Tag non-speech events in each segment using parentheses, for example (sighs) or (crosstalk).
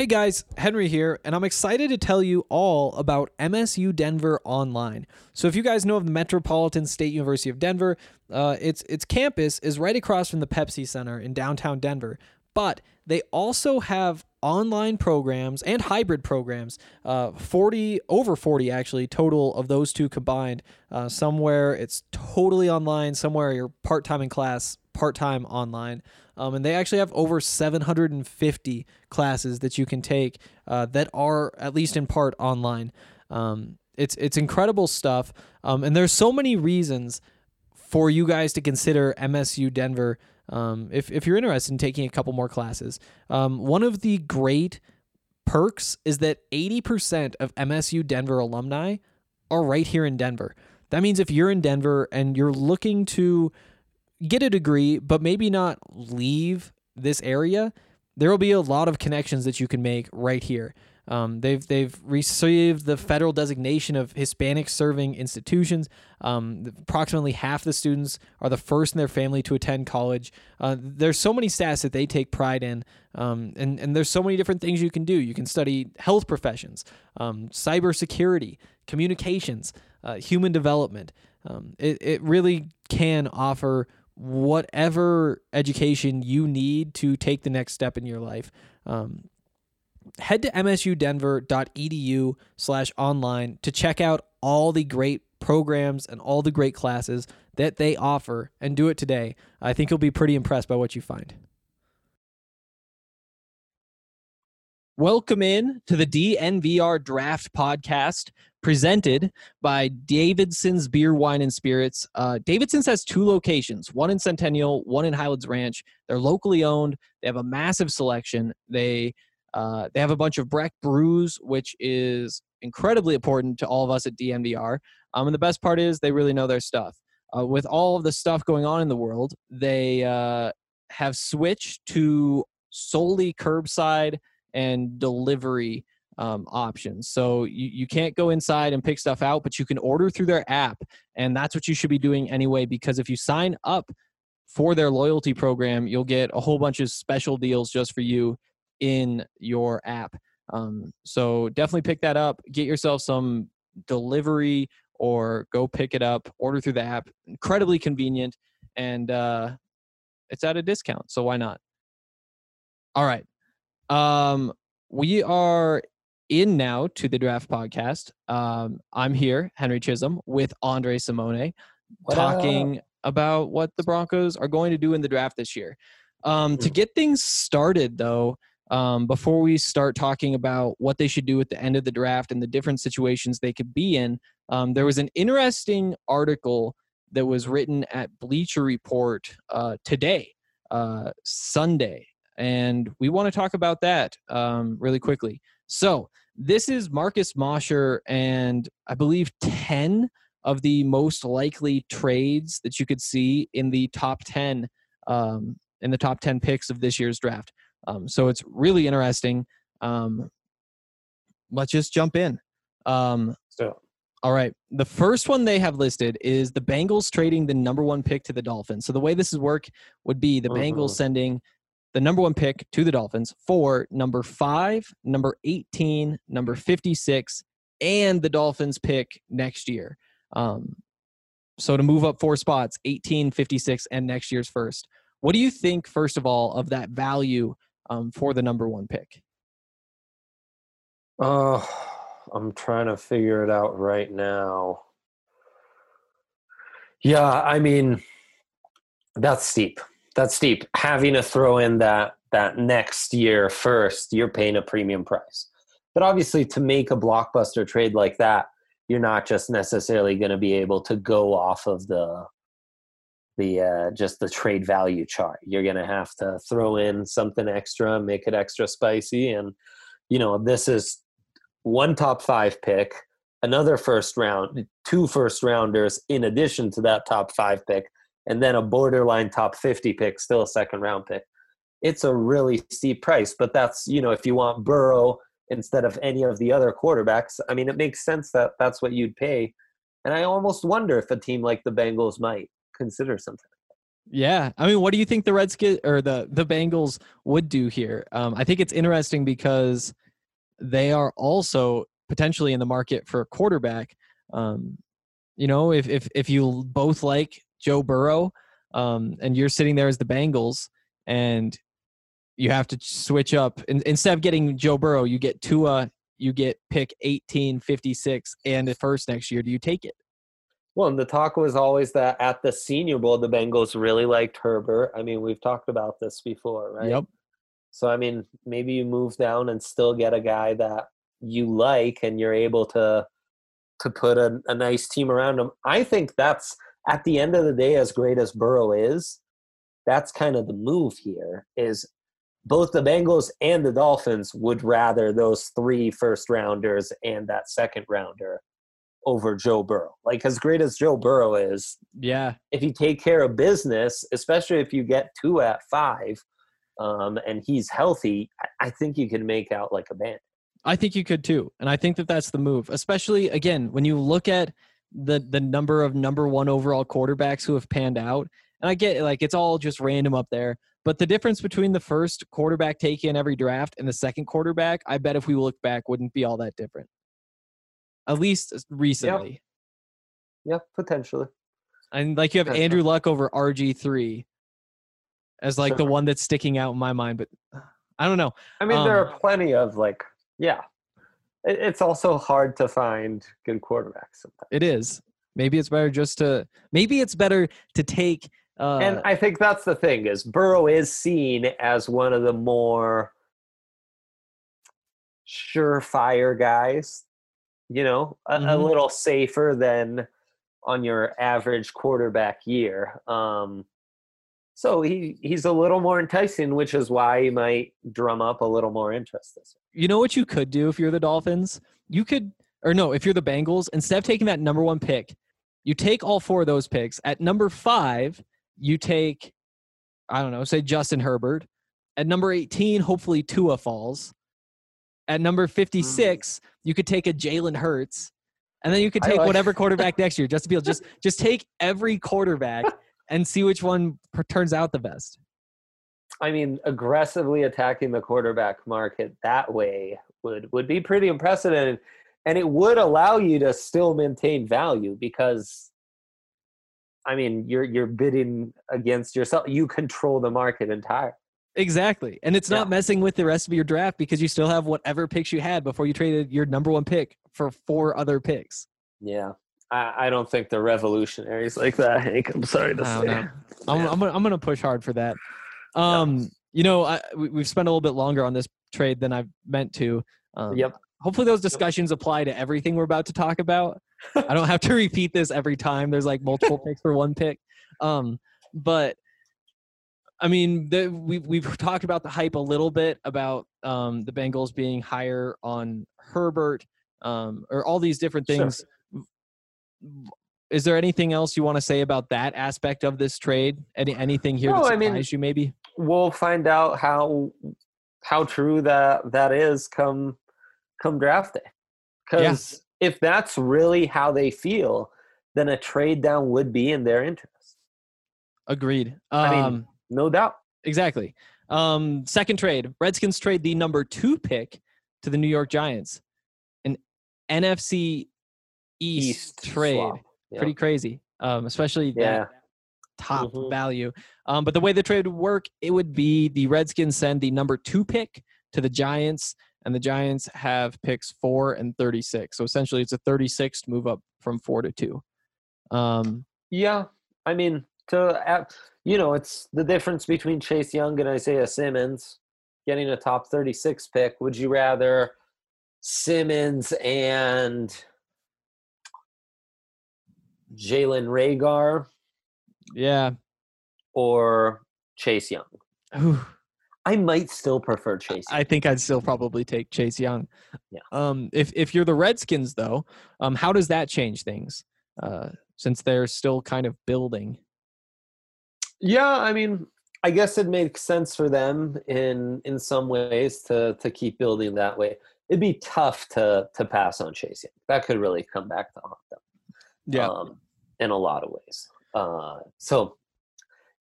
Hey guys, Henry here, and I'm excited to tell you all about MSU Denver Online. So, if you guys know of the Metropolitan State University of Denver, uh, its its campus is right across from the Pepsi Center in downtown Denver. But they also have online programs and hybrid programs. Uh, 40 over 40 actually total of those two combined. Uh, somewhere it's totally online. Somewhere you're part time in class, part time online. Um, and they actually have over 750 classes that you can take uh, that are at least in part online. Um, it's it's incredible stuff, um, and there's so many reasons for you guys to consider MSU Denver um, if if you're interested in taking a couple more classes. Um, one of the great perks is that 80% of MSU Denver alumni are right here in Denver. That means if you're in Denver and you're looking to get a degree, but maybe not leave this area, there will be a lot of connections that you can make right here. Um, they've they've received the federal designation of Hispanic serving institutions. Um, approximately half the students are the first in their family to attend college. Uh, there's so many stats that they take pride in, um, and and there's so many different things you can do. You can study health professions, um, cybersecurity, communications, uh, human development. Um, it it really can offer whatever education you need to take the next step in your life. Um, head to msudenver.edu slash online to check out all the great programs and all the great classes that they offer and do it today. I think you'll be pretty impressed by what you find. Welcome in to the DNVR Draft Podcast presented by Davidson's Beer, Wine, and Spirits. Uh, Davidson's has two locations, one in Centennial, one in Highlands Ranch. They're locally owned. They have a massive selection. They uh, they have a bunch of Breck brews, which is incredibly important to all of us at DNVR. Um, and the best part is they really know their stuff. Uh, with all of the stuff going on in the world, they uh, have switched to solely curbside and delivery um, options. So you, you can't go inside and pick stuff out, but you can order through their app. And that's what you should be doing anyway, because if you sign up for their loyalty program, you'll get a whole bunch of special deals just for you in your app. Um, so definitely pick that up. Get yourself some delivery or go pick it up, order through the app. Incredibly convenient and uh, it's at a discount. So why not? All right. Um, we are in now to the draft podcast. Um, I'm here, Henry Chisholm, with Andre Simone, what talking up? about what the Broncos are going to do in the draft this year. Um, to hmm. get things started, though, um, before we start talking about what they should do at the end of the draft and the different situations they could be in, um, there was an interesting article that was written at Bleacher Report uh, today, uh, Sunday, and we want to talk about that um, really quickly. So this is Marcus Mosher, and I believe ten of the most likely trades that you could see in the top ten um, in the top ten picks of this year's draft. Um, so it's really interesting. Um, let's just jump in. Um, so. All right. The first one they have listed is the Bengals trading the number one pick to the Dolphins. So the way this would work would be the. Bengals sending the number one pick to the Dolphins for number five, number 18, number 56, and the Dolphins pick next year. Um, so to move up four spots, 18, 56, and next year's first. What do you think, first of all, of that value um, for the number one pick? Oh, I'm trying to figure it out right now. Yeah, I mean, that's steep. That's steep. Having to throw in that that next year first, you're paying a premium price. But obviously, to make a blockbuster trade like that, you're not just necessarily going to be able to go off of the the uh, just the trade value chart. You're going to have to throw in something extra, make it extra spicy, and you know this is one top five pick, another first round, two first rounders in addition to that top five pick, and then a borderline top fifty pick, still a second round pick. It's a really steep price, but that's you know if you want Burrow instead of any of the other quarterbacks, I mean it makes sense that that's what you'd pay. And I almost wonder if a team like the Bengals might consider something. Yeah, I mean, what do you think the Redskins or the the Bengals would do here? Um, I think it's interesting because they are also potentially in the market for a quarterback. Um, you know, if if if you both like Joe Burrow, um, and you're sitting there as the Bengals, and you have to switch up in, instead of getting Joe Burrow, you get Tua, you get pick 1856 and the first next year. Do you take it? Well, and the talk was always that at the Senior Bowl, the Bengals really liked Herbert. I mean, we've talked about this before, right? Yep. So, I mean, maybe you move down and still get a guy that you like, and you're able to to put a, a nice team around him. I think that's at the end of the day, as great as Burrow is, that's kind of the move here. Is both the Bengals and the Dolphins would rather those three first rounders and that second rounder over Joe Burrow. Like as great as Joe Burrow is, Yeah. if you take care of business, especially if you get two at five, um, and he's healthy, I, think you can make out like a band. I think you could too, and I think that that's the move. Especially again when you look at the the number of number one overall quarterbacks who have panned out, and I get like it's all just random up there. But the difference between the first quarterback taken in every draft and the second quarterback, I bet if we look back, wouldn't be all that different. At least recently. Yeah, potentially. And like you have Andrew Luck over RG three as like the one that's sticking out in my mind, but I don't know. I mean, there Um, are plenty of like, yeah. It, it's also hard to find good quarterbacks sometimes. It is. Maybe it's better just to maybe it's better to take uh and I think that's the thing is Burrow is seen as one of the more surefire guys. You know, a, a Mhm. little safer than on your average quarterback year. Um, so he he's a little more enticing, which is why he might drum up a little more interest this year. you know what you could do if you're the Dolphins? You could or no, if you're the Bengals, instead of taking that number one pick, you take all four of those picks. At number five, you take I don't know, say Justin Herbert. At number 18, hopefully Tua falls. At number mm. 56, you could take a Jalen Hurts. And then you could take like- whatever (laughs) quarterback next year just to be able just just take every quarterback (laughs) and see which one per- turns out the best. I mean, aggressively attacking the quarterback market that way would would be pretty unprecedented, and and it would allow you to still maintain value because, I mean, you're you're bidding against yourself. You control the market entirely. Exactly. And it's not messing with the rest of your draft because you still have whatever picks you had before you traded your number one pick for four other picks. Yeah, I, I don't think the revolutionaries like that, Hank. I'm sorry to say. know. (laughs) I'm, I'm, gonna, I'm gonna push hard for that. Um, You know, I, we, we've spent a little bit longer on this trade than I've meant to. Um, Yep. Hopefully, those discussions apply to everything we're about to talk about. (laughs) I don't have to repeat this every time. There's like multiple picks for one pick. Um, but I mean, the, we've we've (laughs) talked about the hype a little bit about um, the Bengals being higher on Herbert, um, or all these different Sure. things. Is there anything else you want to say about that aspect of this trade? Any anything here No, that I mean- you? Maybe. we'll find out how how true that that is come come draft day. Because if that's really how they feel, then a trade down would be in their interest, Agreed. Um, I mean- no doubt. exactly. Um, second trade: Redskins trade the number two pick to the New York Giants. An NFC East, trade. swap. Yeah. Pretty crazy. Um, especially Yeah. that top Mhm. value. Um, but the way the trade would work, it would be the Redskins send the number two pick to the Giants, and the Giants have picks four and 36. So essentially, it's a 36 move up from four to two. Um, Yeah, I mean, to you know, it's the difference between Chase Young and Isaiah Simmons getting a top thirty-six pick. Would you rather Simmons and Jalen Reagor yeah. or Chase Young? I might still prefer Chase. Young. I think I'd still probably take Chase Young. Yeah. Um, if if you're the Redskins, though, um, how does that change things? Uh, since they're still kind of building. Yeah, I mean, I guess it makes sense for them in in some ways to to keep building that way. It'd be tough to to pass on Chase Young. That could really come back to haunt them. um, in a lot of ways. Uh, so,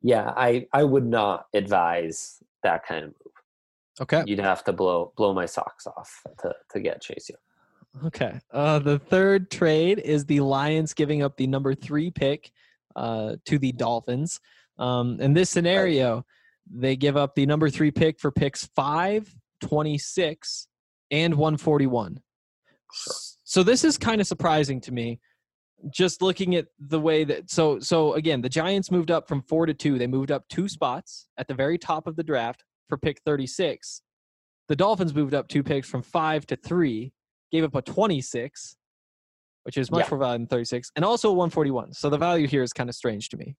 Yeah, I I would not advise that kind of move. Okay. You'd have to blow blow my socks off to to get Chase Young. Okay. Uh, the third trade is the Lions giving up the number three pick uh, to the Dolphins. Um, in this scenario, they give up the number three pick for picks 5, 26, and 141. Sure. So this is kind of surprising to me. Just looking at the way that so so again, the Giants moved up from four to two. They moved up two spots at the very top of the draft for pick 36. The Dolphins moved up two picks from five to three, gave up a 26, which is much Yeah. more valuable than 36, and also a 141. So the value here is kind of strange to me.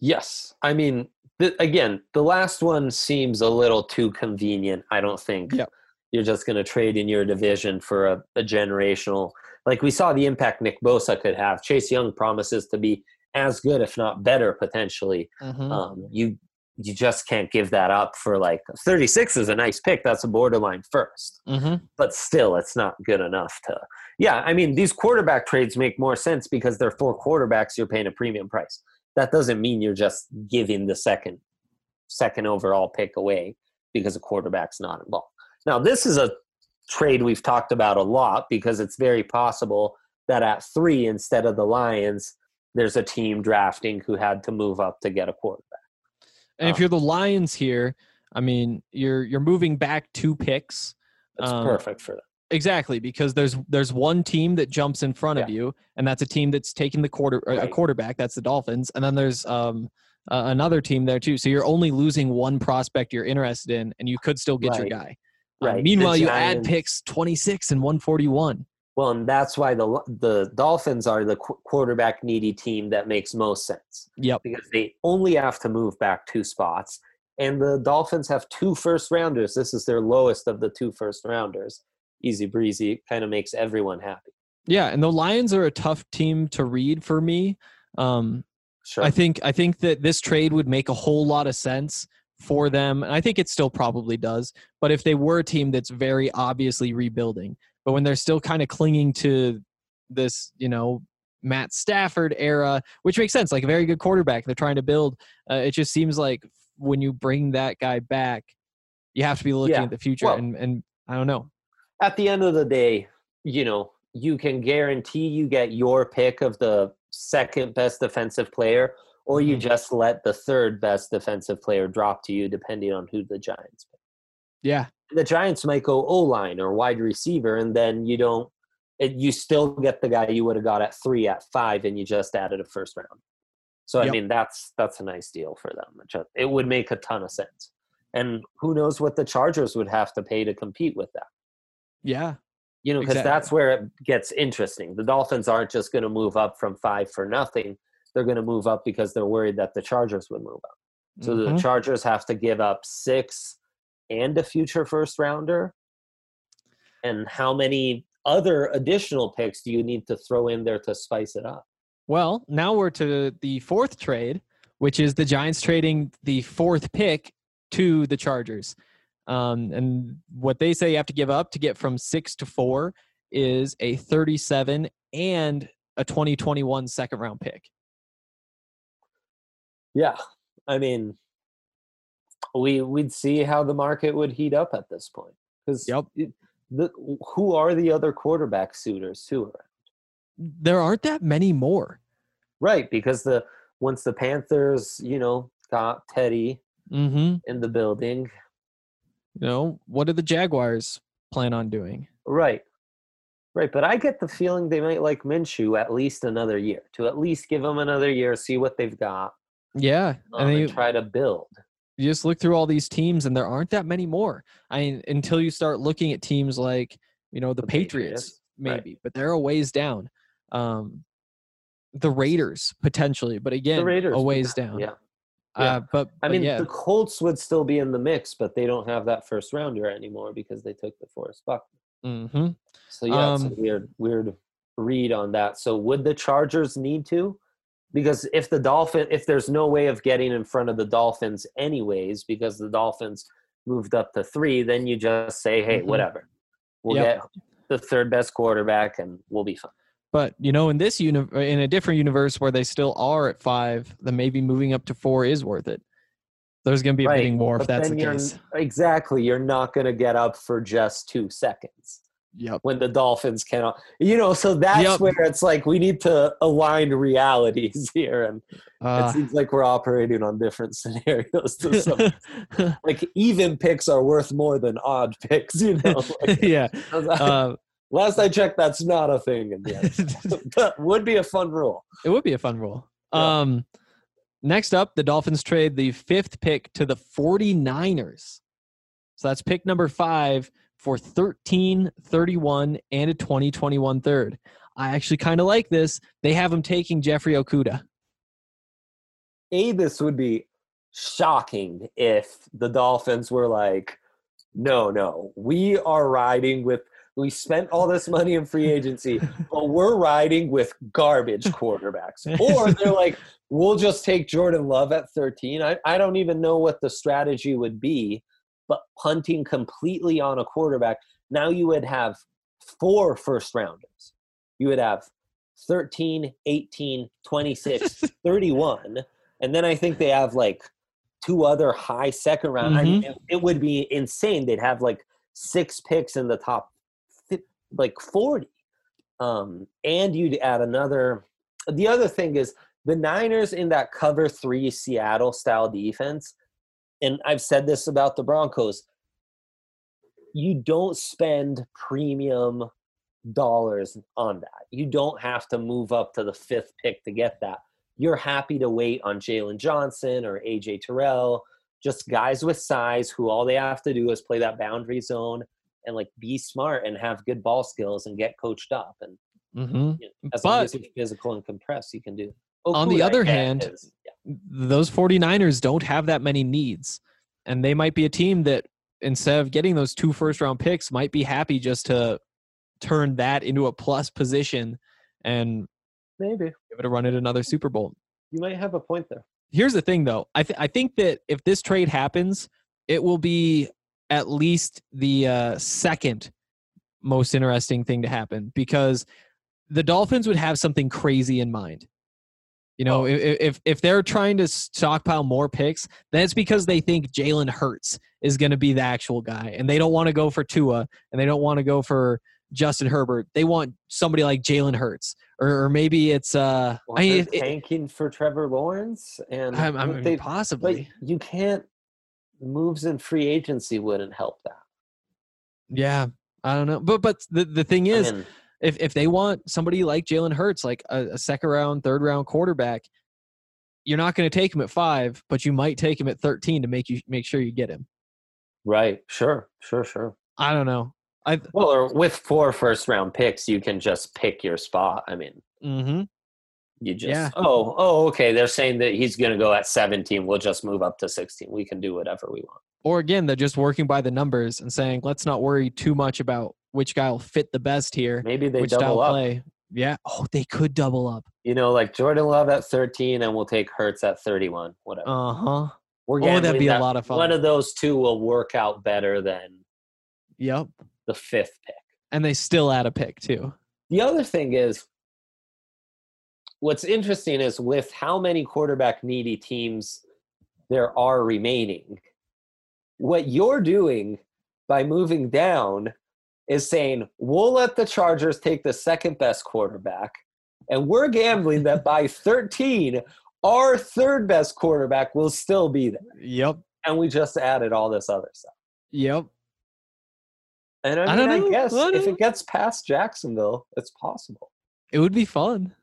Yes, I mean, the, again, the last one seems a little too convenient. I don't think Yep. you're just going to trade in your division for a, a generational. Like we saw the impact Nick Bosa could have. Chase Young promises to be as good, if not better, potentially. Mhm. Um, you you just can't give that up for like 36 is a nice pick. That's a borderline first, Mhm. but still, it's not good enough to. Yeah, I mean, these quarterback trades make more sense because they're four quarterbacks. You're paying a premium price. That doesn't mean you're just giving the second second overall pick away because a quarterback's not involved. Now, this is a trade we've talked about a lot because it's very possible that at three instead of the Lions, there's a team drafting who had to move up to get a quarterback. And if Um, you're the Lions here, I mean, you're you're moving back two picks. It's Um, perfect for them. Exactly, because there's there's one team that jumps in front of you, and that's a team that's taking the quarter a quarterback. That's the Dolphins, and then there's um uh, another team there too. So you're only losing one prospect you're interested in, and you could still get your guy. Uh, Right. Meanwhile, you add picks 26 and 141. Well, and that's why the the Dolphins are the qu- quarterback needy team that makes most sense Yep. because they only have to move back two spots, and the Dolphins have two first rounders. This is their lowest of the two first rounders. Easy breezy, kind of makes everyone happy. Yeah, and the Lions are a tough team to read for me. Um, Sure. I think I think that this trade would make a whole lot of sense for them, and I think it still probably does. But if they were a team that's very obviously rebuilding, but when they're still kind of clinging to this, you know, Matt Stafford era, which makes sense, like a very good quarterback, they're trying to build. Uh, it just seems like when you bring that guy back, you have to be looking Yeah, at the future, well- and and I don't know. At the end of the day, you know, you can guarantee you get your pick of the second best defensive player, or you Mhm. just let the third best defensive player drop to you, depending on who the Giants pick. Yeah, the Giants might go O line or wide receiver, and then you don't. It, you still get the guy you would have got at three, at five, and you just added a first round. So I Yep. mean, that's that's a nice deal for them. It would make a ton of sense. And who knows what the Chargers would have to pay to compete with that? Yeah, You know, because Exactly. that's where it gets interesting. The Dolphins aren't just going to move up from five for nothing. They're going to move up because they're worried that the Chargers would move up. So Mhm. the Chargers have to give up six and a future first rounder. And how many other additional picks do you need to throw in there to spice it up? Well, now we're to the fourth trade, which is the Giants trading the fourth pick to the Chargers. Um, and what they say you have to give up to get from six to four is a 37 and a 2021 second round pick. Yeah. I mean, we we'd see how the market would heat up at this point. Because Yep. the, who are the other quarterback suitors too around? There aren't that many more. Right, because the once the Panthers, you know, got Teddy Mm-hmm. in the building, You know, what do the Jaguars plan on doing? right, right. But I get the feeling they might like Minshew at least another year to at least give them another year, see what they've got, Yeah. um, and they, try to build. you just look through all these teams and there aren't that many more. I mean, until you start looking at teams like, you know, the, The Patriots, Patriots, right. maybe, but they're a ways down. Um, the Raiders potentially, but again, the Raiders a ways down. Yeah, yeah. Uh, but, I but mean, yeah, the Colts would still be in the mix, but they don't have that first rounder anymore because they took DeForest Buckner. hmm So yeah, it's Um, a weird, weird read on that. So would the Chargers need to? Because if the Dolphin, if there's no way of getting in front of the Dolphins anyways, because the Dolphins moved up to three, then you just say, hey, Mhm. whatever, we'll Yep. get the third best quarterback and we'll be fine. But you know, in this uni- in a different universe where they still are at five, then maybe moving up to four is worth it. There's going to be a Right, bidding war if that's the case. Exactly. You're not going to get up for just two seconds Yep. when the Dolphins cannot. You know, so that's Yep. where it's like we need to align realities (laughs) here. And it Uh, seems like we're operating on different (laughs) scenarios. (laughs) Like even picks are worth more than odd picks, you know? Like, yeah. Uh, last I checked, that's not a thing in the NFL. (laughs) but would be a fun rule. It would be a fun rule. Yeah. Um, next up, the Dolphins trade the fifth pick to the 49ers. So that's pick number five for 13, 31, and a 2021 third. I actually kind of like this. They have him taking Jeffrey Okudah. A, this would be shocking if the Dolphins were like, no, no, we are riding with, we spent all this money in free agency, (laughs) but we're riding with garbage quarterbacks. Or they're like, we'll just take Jordan Love at 13. I, I don't even know what the strategy would be, but punting completely on a quarterback. Now you would have four first rounders. You would have 13, 18, 26, (laughs) 31. And then I think they have like two other high second round. I mm-hmm. mean, it, it would be insane. They'd have like six picks in the top, like 40. Um, and you'd add another. The other thing is the Niners in that cover three Seattle style defense. And I've said this about the Broncos. You don't spend premium dollars on that. You don't have to move up to the fifth pick to get that. You're happy to wait on Jaylon Johnson or AJ Terrell, just guys with size who all they have to do is play that boundary zone and like be smart and have good ball skills and get coached up. And Mm-hmm. you know, as long as you're physical and compressed, you can do. On the other I hand, is- yeah. those 49ers don't have that many needs. And they might be a team that instead of getting those two first round picks, might be happy just to turn that into a plus position and maybe give it a run at another Super Bowl. you might have a point there. Here's the thing though. I th- I think that if this trade happens, it will be at least the uh, second most interesting thing to happen because the Dolphins would have something crazy in mind. You know, Oh. if, if if they're trying to stockpile more picks, then it's because they think Jalen Hurts is going to be the actual guy, and they don't want to go for Tua, and they don't want to go for Justin Herbert. They want somebody like Jalen Hurts, or, or maybe it's uh, Well, I mean, it- tanking for Trevor Lawrence, and I, I would mean, they- possibly. but you can't. Moves in free agency wouldn't help that. Yeah, I don't know, but but the the thing I is, mean, if if they want somebody like Jalen Hurts, like a, a second round, third round quarterback, you're not going to take him at five, but you might take him at thirteen to make you make sure you get him. right? Sure, sure, sure. I don't know. I Well, or with four first round picks, you can just pick your spot. I mean, mm-hmm. You just Yeah. oh oh okay. They're saying that he's going to go at seventeen. We'll just move up to sixteen. We can do whatever we want. or again, they're just working by the numbers and saying, let's not worry too much about which guy will fit the best here, Maybe they which double up. play. Yeah. Oh, they could double up. You know, like Jordan Love at thirteen, and we'll take Hurts at thirty-one. Whatever. Uh huh. We're Oh, that'd be a lot of fun. One of those two will work out better than Yep. the fifth pick. And they still add a pick too. The other thing is, what's interesting is with how many quarterback needy teams there are remaining, what you're doing by moving down is saying, we'll let the Chargers take the second best quarterback, and we're gambling that by (laughs) 13, our third best quarterback will still be there. Yep. And we just added all this other stuff. Yep. And I, I mean, don't I, guess I if it gets past Jacksonville, it's possible. It would be fun.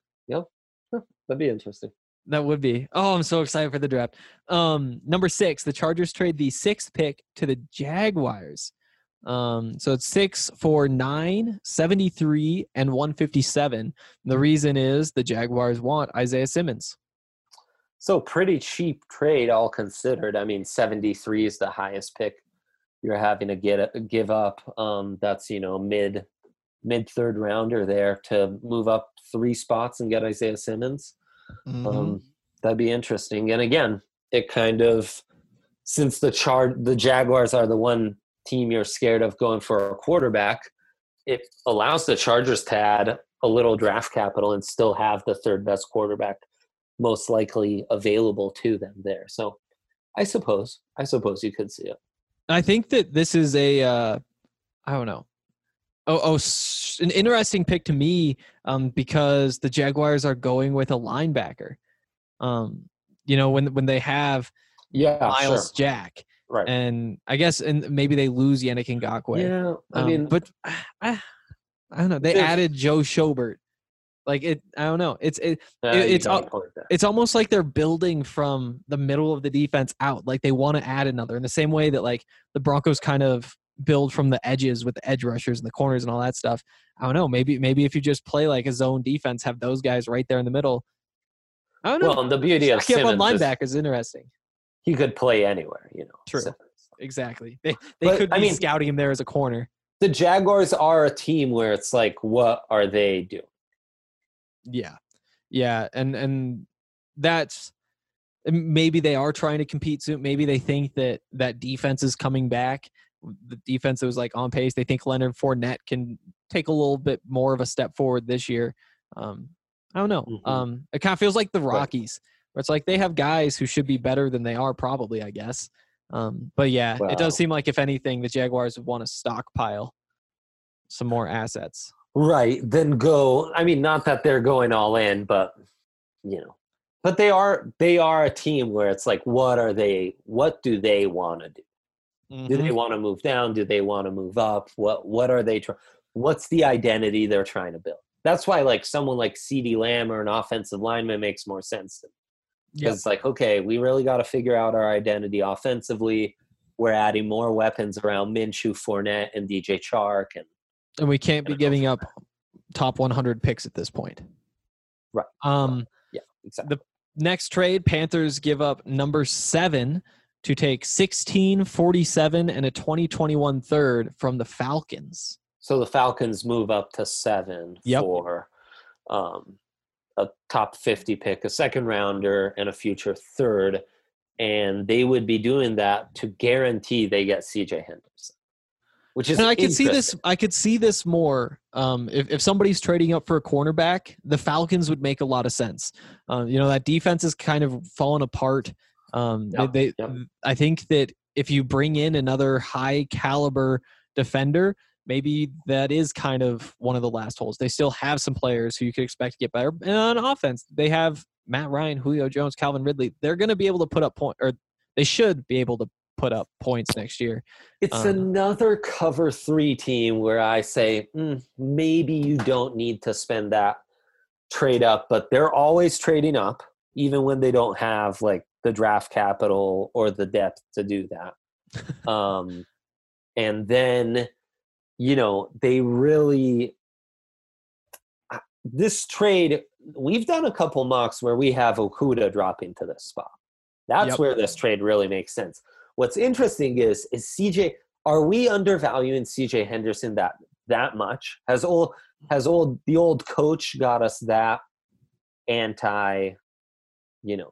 That'd be interesting. That would be. Oh, I'm so excited for the draft. Um, number six, the Chargers trade the sixth pick to the Jaguars. Um, so it's six for nine, 73, and 157. The reason is the Jaguars want Isaiah Simmons. So pretty cheap trade, all considered. I mean, seventy three is the highest pick you're having to get give up. Um, that's you know mid mid third rounder there to move up three spots and get Isaiah Simmons. Mm-hmm. Um, that'd be interesting. And again, it kind of since the char the Jaguars are the one team you're scared of going for a quarterback, it allows the Chargers to add a little draft capital and still have the third best quarterback most likely available to them there. So I suppose, I suppose you could see it. I think that this is a, uh, I don't know. Oh, oh, an interesting pick to me um, because the Jaguars are going with a linebacker. Um, you know, when when they have yeah Myles sure. Jack, right? And I guess and maybe they lose Yannick Ngakoue. Yeah, I um, mean, but I, (sighs) I don't know. They added Joe Schobert. Like it, I don't know. It's it, uh, it it's it's almost like they're building from the middle of the defense out. Like they want to add another in the same way that like the Broncos kind of build from the edges with the edge rushers and the corners and all that stuff. I don't know. Maybe maybe if you just play like a zone defense, have those guys right there in the middle. I don't know. Well, the beauty of Simmons linebacker is interesting. He could play anywhere, you know. True. Simmons. Exactly. They they but, could be I mean, scouting him there as a corner. The Jaguars are a team where it's like, what are they doing? Yeah, yeah, and and that's maybe they are trying to compete soon. Maybe they think that that defense is coming back. The defense that was like on pace. They think Leonard Fournette can take a little bit more of a step forward this year. Um, I don't know. Mm-hmm. Um, it kind of feels like the Rockies, where it's like they have guys who should be better than they are, probably. I guess. Um, but yeah, wow. it does seem like if anything, the Jaguars would want to stockpile some more assets. Right. Then go. I mean, not that they're going all in, but you know, but they are they are a team where it's like, what are they? What do they want to do? Mm-hmm. Do they mm-hmm. want to move down? Do they want to move up? What What are they trying? What's the identity they're trying to build? That's why, like someone like CeeDee Lamb or an offensive lineman makes more sense. Because yep. it's like, okay, we really got to figure out our identity offensively. We're adding more weapons around Minshew, Fournette, and DJ Chark, and and we can't be giving up top 100 picks at this point. Right. Um, yeah, exactly. The next trade, Panthers give up number seven to take 16, 47, and a 2021 third from the Falcons. So the Falcons move up to seven yep. for um, a top 50 pick, a second rounder, and a future third. And they would be doing that to guarantee they get CJ Henderson which is and I could see this. I could see this more. Um, if if somebody's trading up for a cornerback, the Falcons would make a lot of sense. Um, you know that defense is kind of fallen apart. Um, yep, they, yep. I think that if you bring in another high caliber defender, maybe that is kind of one of the last holes. They still have some players who you could expect to get better. And on offense, they have Matt Ryan, Julio Jones, Calvin Ridley. They're going to be able to put up point, or they should be able to put up points next year. It's um, another cover three team where I say mm, maybe you don't need to spend that trade up, but they're always trading up, even when they don't have like the draft capital or the depth to do that. um, and then, you know, they really this trade. We've done a couple mocks where we have Okudah dropping to this spot. That's yep. where this trade really makes sense. What's interesting is is CJ. Are we undervaluing CJ Henderson that that much? Has old has old the old coach got us that anti, you know,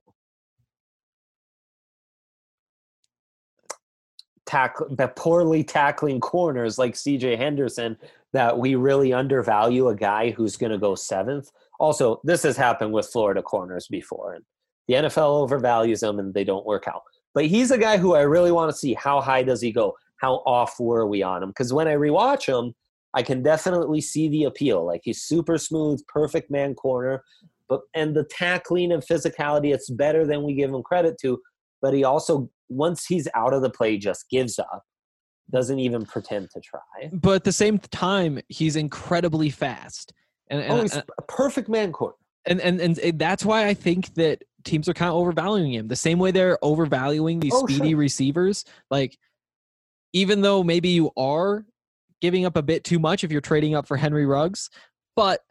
tackle poorly tackling corners like CJ Henderson that we really undervalue a guy who's going to go seventh. Also, this has happened with Florida corners before, and the NFL overvalues them and they don't work out. But he's a guy who I really want to see how high does he go? How off were we on him? Because when I rewatch him, I can definitely see the appeal. Like he's super smooth, perfect man corner, but and the tackling and physicality, it's better than we give him credit to. But he also, once he's out of the play, just gives up, doesn't even pretend to try. But at the same time, he's incredibly fast. And, and oh, he's uh, a perfect man corner. And, and and that's why I think that teams are kind of overvaluing him the same way they're overvaluing these oh, speedy sure. receivers like even though maybe you are giving up a bit too much if you're trading up for henry ruggs but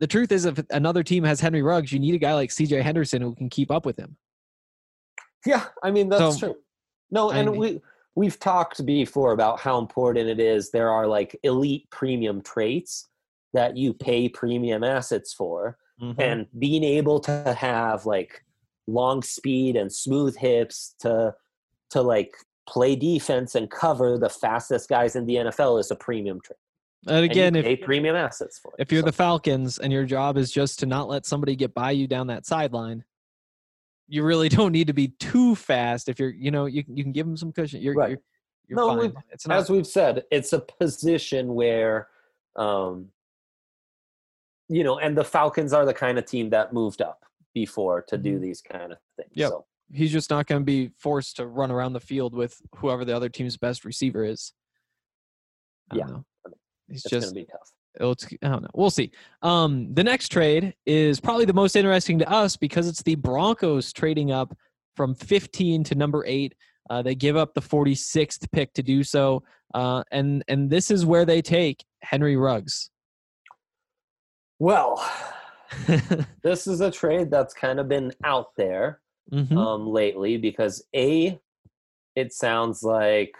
the truth is if another team has henry ruggs you need a guy like cj henderson who can keep up with him yeah i mean that's so, true no and I mean, we we've talked before about how important it is there are like elite premium traits that you pay premium assets for mm-hmm. and being able to have like long speed and smooth hips to to like play defense and cover the fastest guys in the NFL is a premium trait. And again, and if premium assets for it. if you're So, the Falcons and your job is just to not let somebody get by you down that sideline, you really (laughs) don't need to be too fast. If you're, you know, you can- you can give them some cushion. You're, Right. you're, you're No, fine. It's not. as we've said, it's a position where, um, you know, and the Falcons are the kind of team that moved up before to do Mhm. these kind of things. Yep. So He's just not going to be forced to run around the field with whoever the other team's best receiver is. Yeah. know. He's it's just going to be tough. It's, I don't know. We'll see. Um, the next trade is probably the most interesting to us because it's the Broncos trading up from 15 to number eight. Uh, they give up the 46th pick to do so, uh, and and this is where they take Henry Ruggs. Well, (laughs) this is a trade that's kind of been out there Mhm. um, lately because a, it sounds like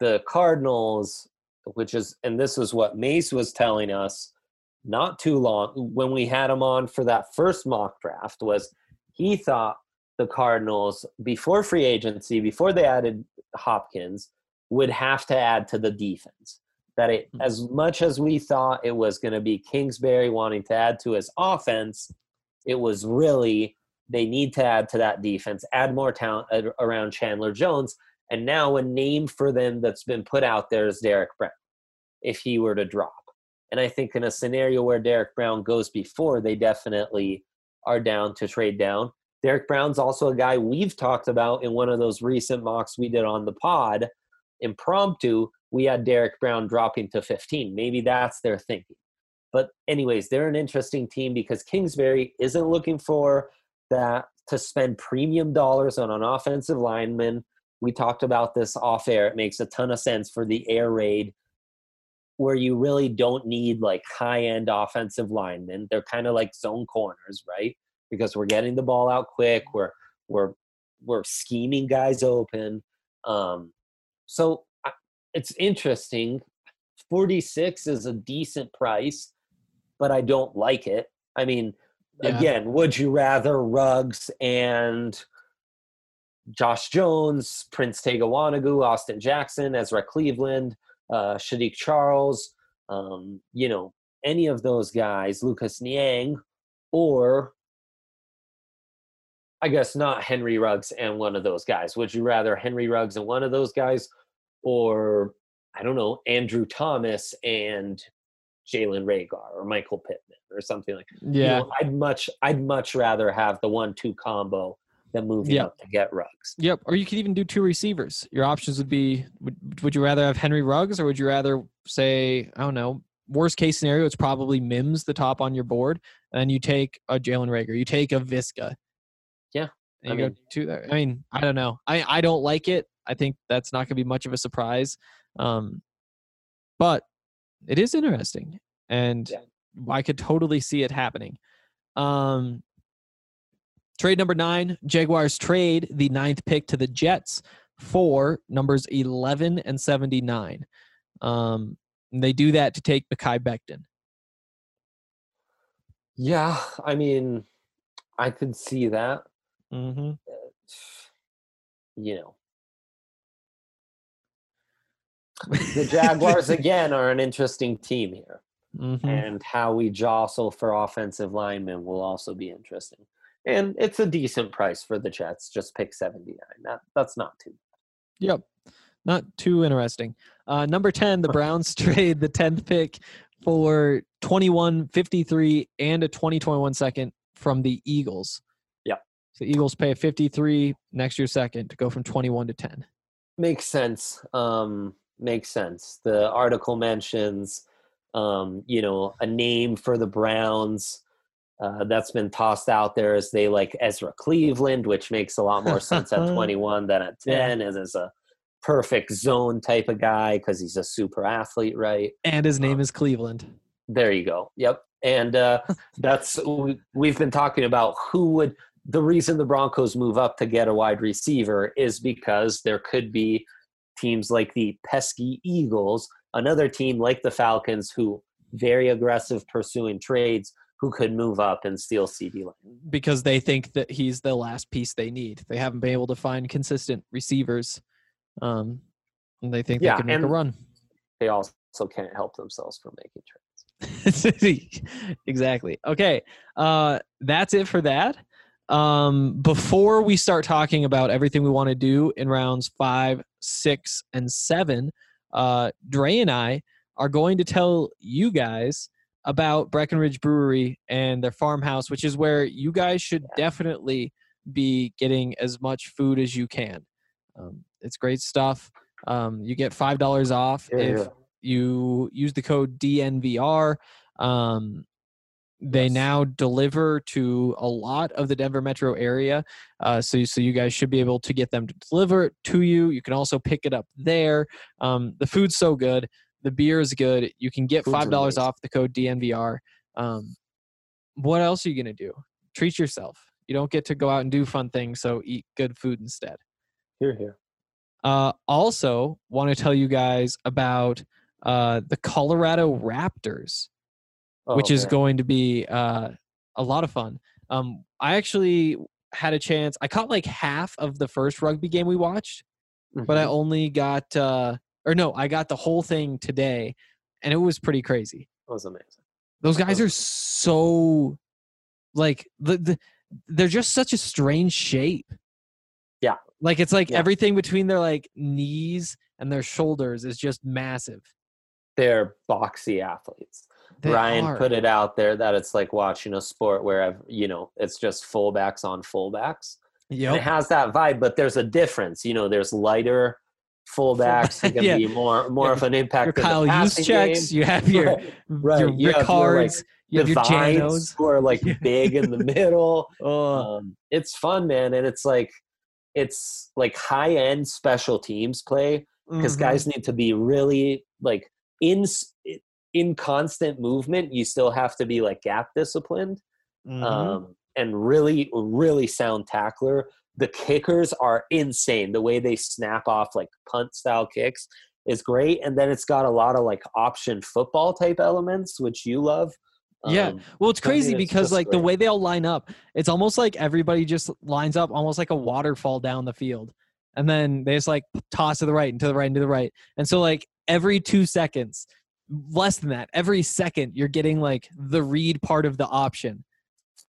the Cardinals, which is, and this is what Mace was telling us not too long when we had him on for that first mock draft was he thought the Cardinals before free agency, before they added Hopkins, would have to add to the defense. That it, Hmm. as much as we thought it was going to be Kingsbury wanting to add to his offense, it was really they need to add to that defense, add more talent around Chandler Jones. And now a name for them that's been put out there is Derrick Brown, if he were to drop. And I think in a scenario where Derrick Brown goes before, they definitely are down to trade down. Derrick Brown's also a guy we've talked about in one of those recent mocks we did on the pod. Impromptu, we had Derrick Brown dropping to 15. Maybe that's their thinking. But, anyways, they're an interesting team because Kingsbury isn't looking for that to spend premium dollars on an offensive lineman. We talked about this off air. It makes a ton of sense for the air raid where you really don't need like high end offensive linemen. They're kind of like zone corners, right? Because we're getting the ball out quick. We're we're we're scheming guys open. Um, so it's interesting. Forty six is a decent price, but I don't like it. I mean, Yeah. again, would you rather Ruggs and Josh Jones, Prince Tega Wanogho, Austin Jackson, Ezra Cleveland, uh, Saahdiq Charles, um, you know, any of those guys, Lucas Niang, or I guess not Henry Ruggs and one of those guys. Would you rather Henry Ruggs and one of those guys, or I don't know, Andrew Thomas and Jalen Reagor or Michael Pittman or something like you yeah. know, I'd much I'd much rather have the one two combo than moving Yeah. up to get Ruggs. Yep. Or you could even do two receivers. Your options would be: would, would you rather have Henry Ruggs, or would you rather say, I don't know, worst case scenario, it's probably Mims the top on your board, and you take a Jalen Reagor, you take a Visca. Yeah, I mean- to. I mean, I don't know. I I don't like it. I think that's not going to be much of a surprise. Um, but it is interesting, and Yeah. I could totally see it happening. Um, trade number nine: Jaguars trade the ninth pick to the Jets for numbers eleven and seventy nine. Um, and they do that to take Mekhi Becton. Yeah, I mean, I could see that. Mm-hmm. (sighs) You know, the Jaguars (laughs) again are an interesting team here, Mm-hmm. and how we jostle for offensive linemen will also be interesting. And it's a decent price for the Jets. Just pick seventy nine. That that's not too. Yep. Not too interesting. Uh, number 10, the Browns (laughs) trade the 10th pick for 21, 53, and a 2021 second from the Eagles. Yep. So the Eagles pay a 53 next year second to go from 21 to 10. Makes sense. Um, makes sense. The article mentions, um, you know, a name for the Browns uh, that's been tossed out there as they like Ezra Cleveland, which makes a lot more (laughs) sense at 21 than at Yeah. 10, as is a perfect zone type of guy because he's a super athlete, right? And his name is Cleveland. There you go. Yep. And uh, (laughs) that's we, we've been talking about who would the reason the Broncos move up to get a wide receiver is because there could be teams like the pesky Eagles, another team like the Falcons who very aggressive pursuing trades who could move up and steal CeeDee Lamb. because they think that he's the last piece they need. They haven't been able to find consistent receivers. Um, and they think Yeah, they can make a run. They also also can't help themselves from making trades. (laughs) exactly. Okay. Uh, that's it for that. Um, before we start talking about everything we want to do in rounds five, six, and seven, uh, Dre and I are going to tell you guys about Breckenridge Brewery and their farmhouse, which is where you guys should definitely be getting as much food as you can. Um, it's great stuff. Um, you get five dollars off Yeah, if yeah. you use the code DNVR. Um, they Yes. now deliver to a lot of the Denver metro area, uh, so so you guys should be able to get them to deliver it to you. You can also pick it up there. Um, the food's so good, the beer is good. You can get five dollars off the code DNVR. Um, what else are you gonna do? Treat yourself. You don't get to go out and do fun things, so eat good food instead. Here, here. Uh, also, want to tell you guys about uh, the Colorado Raptors, Oh, which is man. going to be uh, a lot of fun. Um, I actually had a chance. I caught like half of the first rugby game we watched, but I Mhm. only got, uh, or no, I got the whole thing today, and it was pretty crazy. It was amazing. Those guys are so like the, the they're just such a strange shape. Yeah. Like it's like Yeah. everything between their like knees and their shoulders is just massive. They're boxy athletes. They Ryan are. put it out there that it's like watching a sport where I've, you know it's just fullbacks on fullbacks. Yeah. it has that vibe, but there's a difference. You know, there's lighter fullbacks who (laughs) can Yeah. be more more of an impact. Your Kyle checks. You have (laughs) your Right, right. your You have your, like, you have your Janos. who are like (laughs) big in the middle. Oh, um, it's fun, man, and it's like it's like high end special teams play because mhm. guys need to be really like in in constant movement. You still have to be like gap disciplined Mhm. um, and really really sound tackler. The kickers are insane. The way they snap off like punt style kicks is great, and then it's got a lot of like option football type elements, which you love. Yeah. Um, Well, it's crazy because like the way they all line up, it's almost like everybody just lines up almost like a waterfall down the field. And then they just like toss to the right and to the right and to the right. And so like every 2 seconds, less than that, every second you're getting like the read part of the option.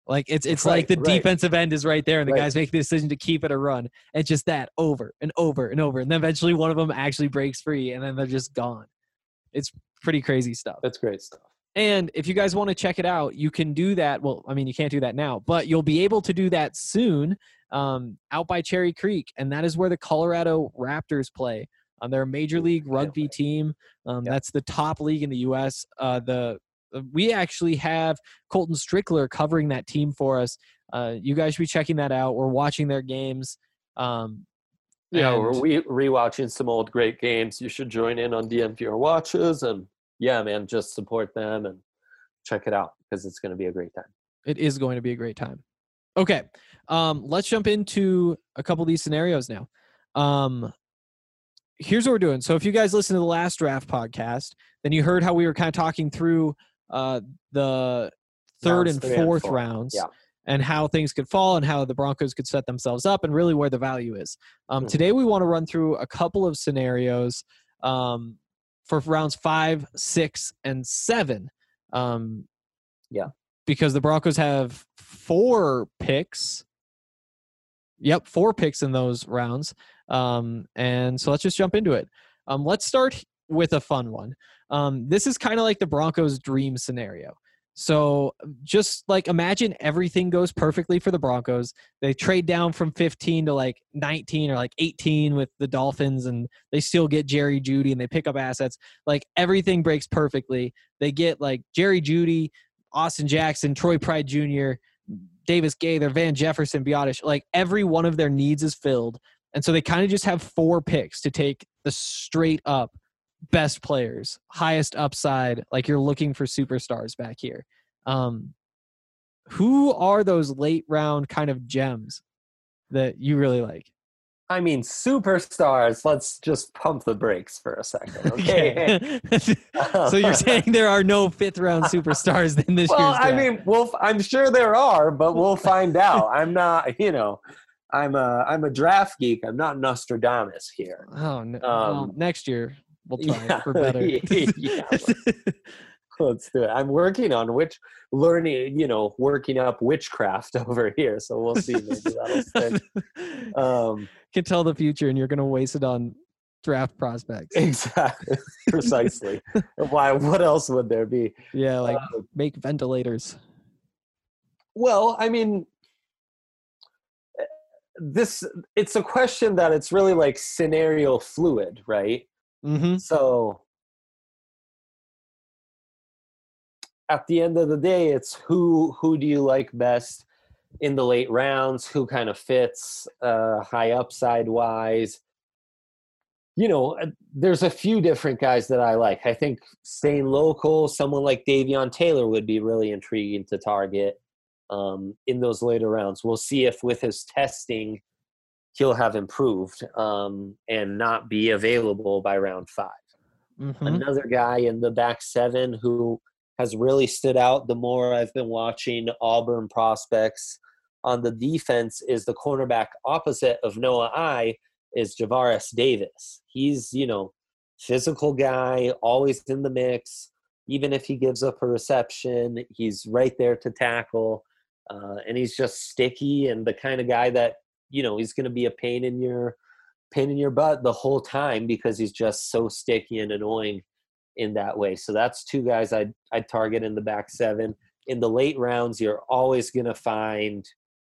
Like it's it's like the right. defensive end is right there and the Right. guys make the decision to keep it a run. It's just that over and over and over. And then eventually one of them actually breaks free and then they're just gone. It's pretty crazy stuff. that's great stuff. And if you guys want to check it out, you can do that. Well, I mean, you can't do that now, but you'll be able to do that soon um, out by Cherry Creek. And that is where the Colorado Raptors play. Um, they're a major league rugby team. Um, Yep. That's the top league in the U.S. Uh, the we actually have Colton Strickler covering that team for us. Uh, you guys should be checking that out. We're watching their games. Um, Yeah, and- we're we rewatching some old great games. You should join in on DNVR watches and yeah, man, just support them and check it out because it's going to be a great time. it is going to be a great time. Okay, um, let's jump into a couple of these scenarios now. Um, here's what we're doing. So, if you guys listen to the last draft podcast, then you heard how we were kind of talking through uh, the third Rounds and three and fourth four. rounds. Yeah. And how things could fall, and how the Broncos could set themselves up, and really where the value is. Um, Mhm. Today, we want to run through a couple of scenarios um, for rounds five, six, and seven. Um, Yeah. because the Broncos have four picks. Yep, four picks in those rounds. Um, and so let's just jump into it. Um, let's start with a fun one. Um, this is kind of like the Broncos' dream scenario. So just like imagine everything goes perfectly for the Broncos. They trade down from 15 to like 19 or like 18 with the Dolphins, and they still get Jerry Jeudy and they pick up assets. Like everything breaks perfectly. They get like Jerry Jeudy, Austin Jackson, Troy Pride Jr., Davis Gaither, Van Jefferson, Biadasz. Like every one of their needs is filled. And so they kind of just have four picks to take the straight up best players, highest upside. Like you're looking for superstars back here. Um, who are those late round kind of gems that you really like? I mean, superstars. Let's just pump the brakes for a second, (laughs) okay? (laughs) so you're (laughs) saying there are no fifth round superstars in this well, year's I mean, we'll, I'm sure there are, but we'll find out. I'm not, you know, I'm a I'm a draft geek. I'm not Nostradamus here. oh no, well, um, next year We'll (laughs) try Yeah, for better. (laughs) yeah, (laughs) Let's do it. I'm working on which learning, you know, working up witchcraft over here. So we'll see. Maybe that'll stick. Um, Can tell the future, and you're gonna waste it on draft prospects. exactly, precisely. Why? What else would there be? Yeah, like Uh, make ventilators. Well, I mean, eh, this it's a question that it's really like scenario fluid, right? Mm-hmm. So at the end of the day, it's who who do you like best in the late rounds? Who kind of fits uh, high upside wise? You know, uh, there's a few different guys that I like. I think staying local, someone like Davion Taylor would be really intriguing to target um, in those later rounds. We'll see if with his testing he'll have improved um, and not be available by round five Mm-hmm. another guy in the back seven who has really stood out the more I've been watching Auburn prospects on the defense is the cornerback opposite of Noah I is Javaris Davis. He's, you know, physical guy, always in the mix. Even if he gives up a reception, he's right there to tackle. Uh, and he's just sticky and the kind of guy that, you know, he's going to be a pain in your pain in your butt the whole time because he's just so sticky and annoying in that way. So that's two guys I'd I'd target in the back seven. In the late rounds, you're always gonna find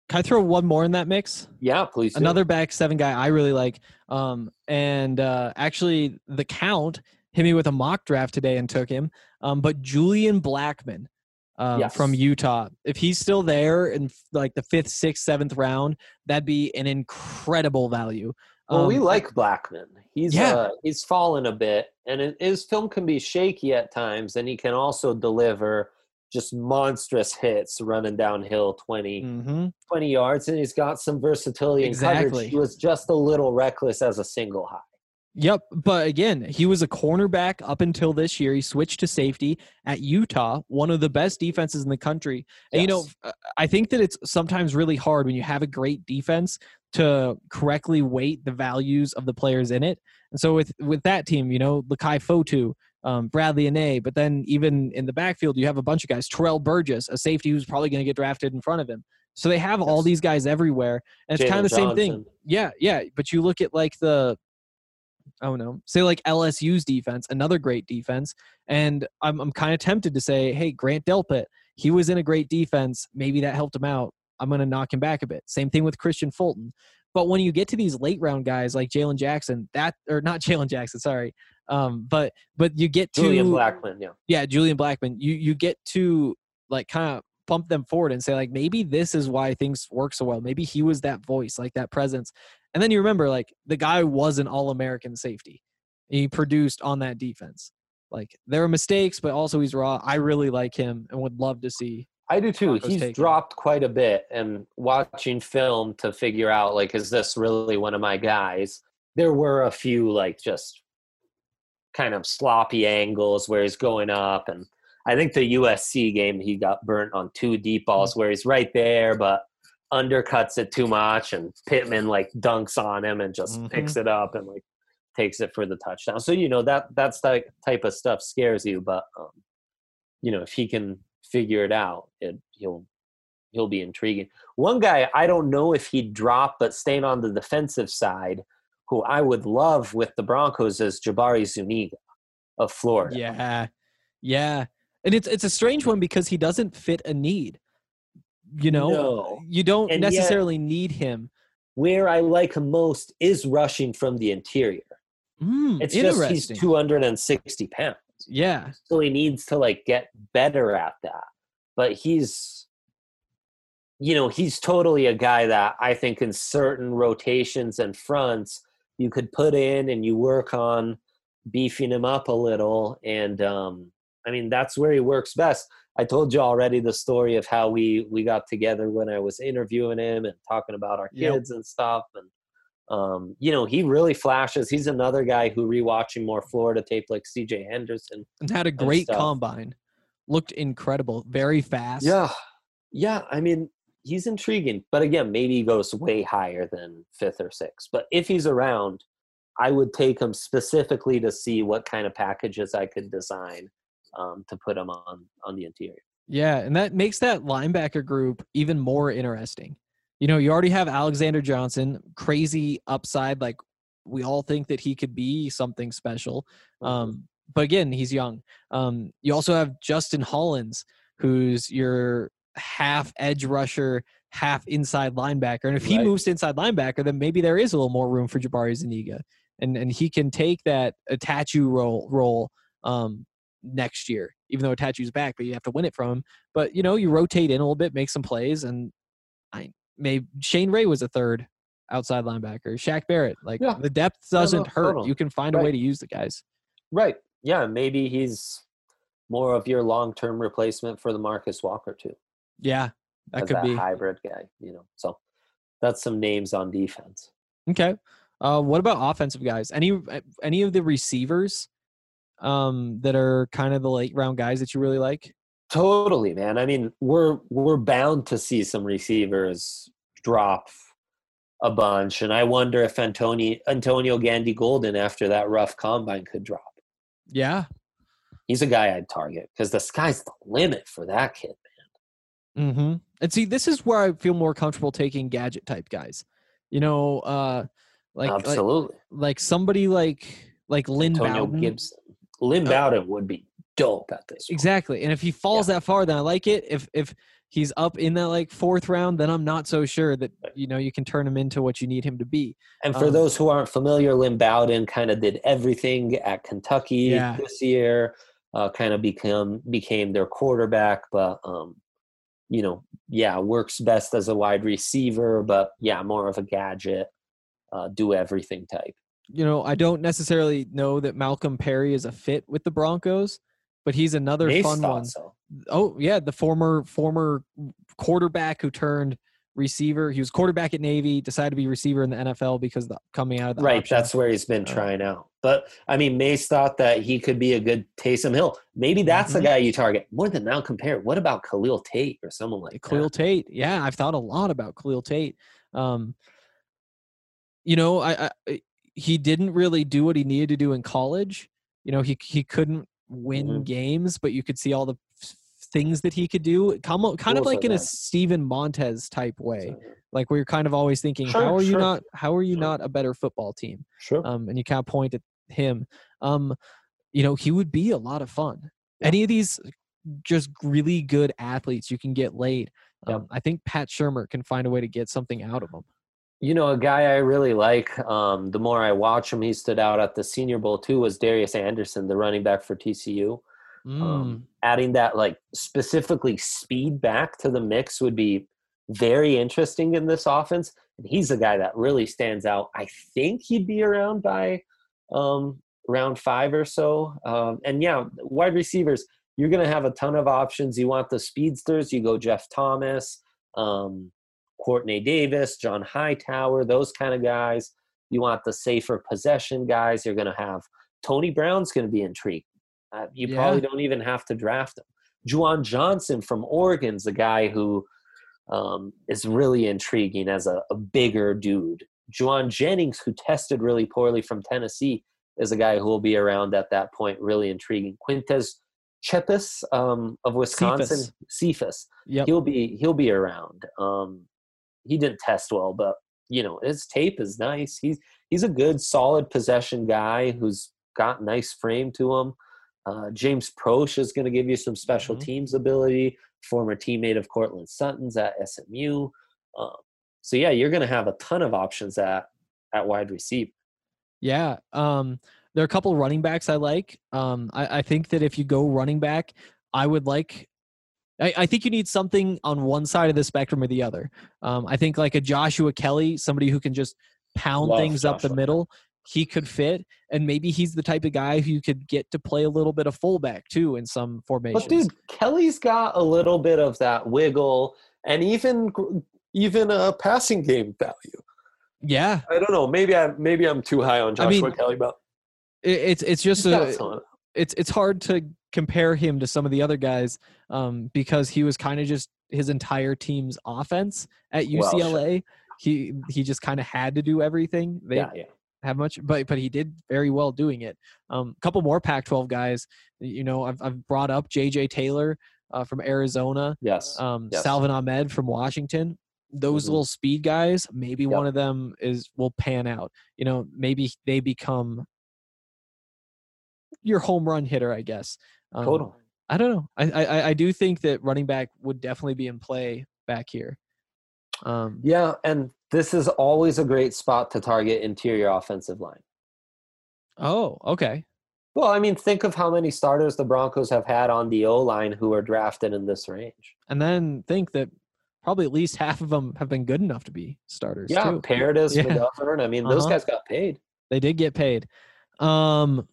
Can I throw one more in that mix? yeah, please do. Another back seven guy I really like. Um, and uh, actually, the count hit me with a mock draft today and took him. Um, but Julian Blackmon um, Yes. from Utah, if he's still there in like the fifth, sixth, seventh round, that'd be an incredible value. Well, we Um, like Blackmon. He's Yeah. uh, he's fallen a bit, and it, his film can be shaky at times, and he can also deliver just monstrous hits running downhill 20, mhm. 20 yards, and he's got some versatility in Exactly. coverage. He was just a little reckless as a single high. Yep, but again, he was a cornerback up until this year. He switched to safety at Utah, one of the best defenses in the country. And you know, uh, I think that it's sometimes really hard when you have a great defense to correctly weight the values of the players in it. And so with with that team, you know, Leki Fotu, um, Bradlee Anae, but then even in the backfield, you have a bunch of guys. Terrell Burgess, a safety who's probably going to get drafted in front of him. So they have all these guys everywhere, and it's kind of the same thing. Yeah, yeah. But you look at like the I don't know, say like LSU's defense, another great defense. And I'm I'm kind of tempted to say, hey, Grant Delpit, he was in a great defense. Maybe that helped him out. I'm gonna knock him back a bit. Same thing with Kristian Fulton. But when you get to these late round guys like Jalen Jackson, that or not (laughs) Jalen Jackson, sorry. Um, but but you get to Julian Blackmon, yeah. yeah, Julian Blackmon, you you get to like kind of bump them forward and say like maybe this is why things work so well. Maybe he was that voice, like that presence. And then you remember like the guy was an all-American safety. He produced on that defense. Like there are mistakes, but also he's raw. I really like him and would love to see. I do too. He's dropped quite a bit, and watching film to figure out like, is this really one of my guys? There were a few like just kind of sloppy angles where he's going up, and I think the USC game he got burnt on two deep balls mm. where he's right there, but undercuts it too much, and Pittman like dunks on him and just Mhm. picks it up and like takes it for the touchdown. So you know that that's the type of stuff scares you, but um, you know if he can figure it out, it he'll he'll be intriguing. One guy I don't know if he'd drop, but staying on the defensive side, who I would love with the Broncos is Jabari Zuniga of Florida. Yeah. Yeah. And it's it's a strange one because he doesn't fit a need. You know, No. you don't And yet- necessarily need him. Where I like him most is rushing from the interior. Mm, It's just he's 260 pounds. yeah. so he needs to like get better at that but he's you know he's totally a guy that i think in certain rotations and fronts you could put in and you work on beefing him up a little and um i mean that's where he works best i told you already the story of how we we got together when i was interviewing him and talking about our Yep. kids and stuff and um, you know, he really flashes. He's another guy who rewatching more Florida tape like CJ Henderson And had a great combine. Looked incredible. Very fast. Yeah. Yeah. I mean, he's intriguing. But again, maybe he goes way higher than fifth or sixth. But if he's around, I would take him specifically to see what kind of packages I could design um, to put him on on the interior. Yeah, and that makes that linebacker group even more interesting. You know, you already have Alexander Johnson, crazy upside. Like we all think that he could be something special. Mm-hmm. Um, but again, he's young. Um, you also have Justin Hollins, who's your half edge rusher, half inside linebacker. And if he Right. moves to inside linebacker, then maybe there is a little more room for Jabari Zuniga. And and he can take that Attaochu role role um, next year, even though Attaochu's back, but you have to win it from him. But you know, you rotate in a little bit, make some plays, and I maybe Shane Ray was a third outside linebacker. Shaq Barrett, like Yeah. the depth no, doesn't hurt. You can find a way to use the guys. Right. Yeah. Maybe he's more of your long term replacement for DeMarcus Walker too. Yeah, that could that be hybrid guy. You know. So that's some names on defense. okay. Uh, what about offensive guys? Any uh, any of the receivers um, that are kind of the late round guys that you really like? Totally, man. I mean, we're we're bound to see some receivers drop a bunch, and I wonder if Antonio Antonio Gandy Golden after that rough combine could drop. Yeah. He's a guy I'd target because the sky's the limit for that kid. Man. Mm-hmm. And see, this is where I feel more comfortable taking gadget type guys. You know, uh, like like, Absolutely, like somebody like like Lynn Antonio Bowden. Gibson, Lynn Uh, Bowden would be dope at this. point. Exactly. And if he falls that far, then I like it. If if he's up in that like fourth round, then I'm not so sure that you know you can turn him into what you need him to be. And for Um, those who aren't familiar, Lynn Bowden kind of did everything at Kentucky Yeah. this year. Uh, kind of become became their quarterback, but um, you know, yeah, works best as a wide receiver, but yeah, more of a gadget, uh, do everything type. You know, I don't necessarily know that Malcolm Perry is a fit with the Broncos, but he's another Mace fun one. so. Oh yeah, the former former quarterback who turned receiver. He was quarterback at Navy, decided to be receiver in the NFL because the, coming out of the Right, option. that's where he's been trying out. But I mean, Mace thought that he could be a good Taysom Hill. Maybe that's the Mhm. guy you target more than Malcolm Perry. What about Khalil Tate or someone like that? Khalil that? Tate. Yeah, I've thought a lot about Khalil Tate. Um, you know, I, I he didn't really do what he needed to do in college. You know, he he couldn't win Mhm. games, but you could see all the f- things that he could do. Come, kind of Tools like like in a that. Steven Montez type way. Like where you're kind of always thinking, Sure, how are you not? How are you sure. not a better football team? Sure. um, and you kind of point at him. Um, you know, he would be a lot of fun. Yeah. Any of these just really good athletes you can get laid. Yeah. Um, I think Pat Shurmur can find a way to get something out of them. You know, a guy I really like, um, the more I watch him, he stood out at the Senior Bowl too, was Darius Anderson, the running back for TCU. Mm. Um, adding that, like, specifically speed back to the mix would be very interesting in this offense. And he's a guy that really stands out. I think he'd be around by um, round five or so. Um, and yeah, wide receivers, you're going to have a ton of options. You want the speedsters, you go Jeff Thomas. Um, Quartney Davis, John Hightower, those kind of guys. You want the safer possession guys. You're going to have Tony Brown's going to be intrigued. Uh, you Yeah. probably don't even have to draft him. Juwan Johnson from Oregon's a guy who um, is really intriguing as a, a bigger dude. Jauan Jennings, who tested really poorly from Tennessee, is a guy who will be around at that point, really intriguing. Quintez Cephus um, of Wisconsin, Cephus Yep. he'll be he'll be around. Um, he didn't test well, but you know his tape is nice. He's he's a good, solid possession guy who's got nice frame to him. Uh, James Proche is going to give you some special Mhm. teams ability. Former teammate of Courtland Sutton's at SMU. Um, so yeah, you're going to have a ton of options at at wide receiver. Yeah. Um, there are a couple running backs I like. Um, I, I think that if you go running back, I would like. I, I think you need something on one side of the spectrum or the other. Um, I think like a Joshua Kelly, somebody who can just pound Love things up the middle. He could fit, and maybe he's the type of guy who you could get to play a little bit of fullback too in some formations. But dude, Kelly's got a little bit of that wiggle and even even a passing game value. yeah, I don't know. Maybe I maybe I'm too high on I Joshua mean, Kelly, but it's it's just a. it's it's hard to compare him to some of the other guys um, because he was kind of just his entire team's offense at Well. UCLA. He he just kind of had to do everything. They yeah, yeah. have much, but but he did very well doing it. Um, a couple more Pac-12 guys. You know, I've I've brought up J.J. Taylor uh, from Arizona, Yes. um, Yes. Salvon Ahmed from Washington. Those Mhm. little speed guys, maybe Yep. one of them is will pan out. You know, maybe they become your home run hitter, I guess. Um, Total. I don't know. I, I I do think that running back would definitely be in play back here. Um, Yeah, and this is always a great spot to target interior offensive line. oh, okay. Well, I mean, think of how many starters the Broncos have had on the O line who are drafted in this range. And then think that probably at least half of them have been good enough to be starters. Yeah, too. Paradis, (laughs) Yeah. McGovern. I mean, those Uh-huh. guys got paid. they did get paid. Um,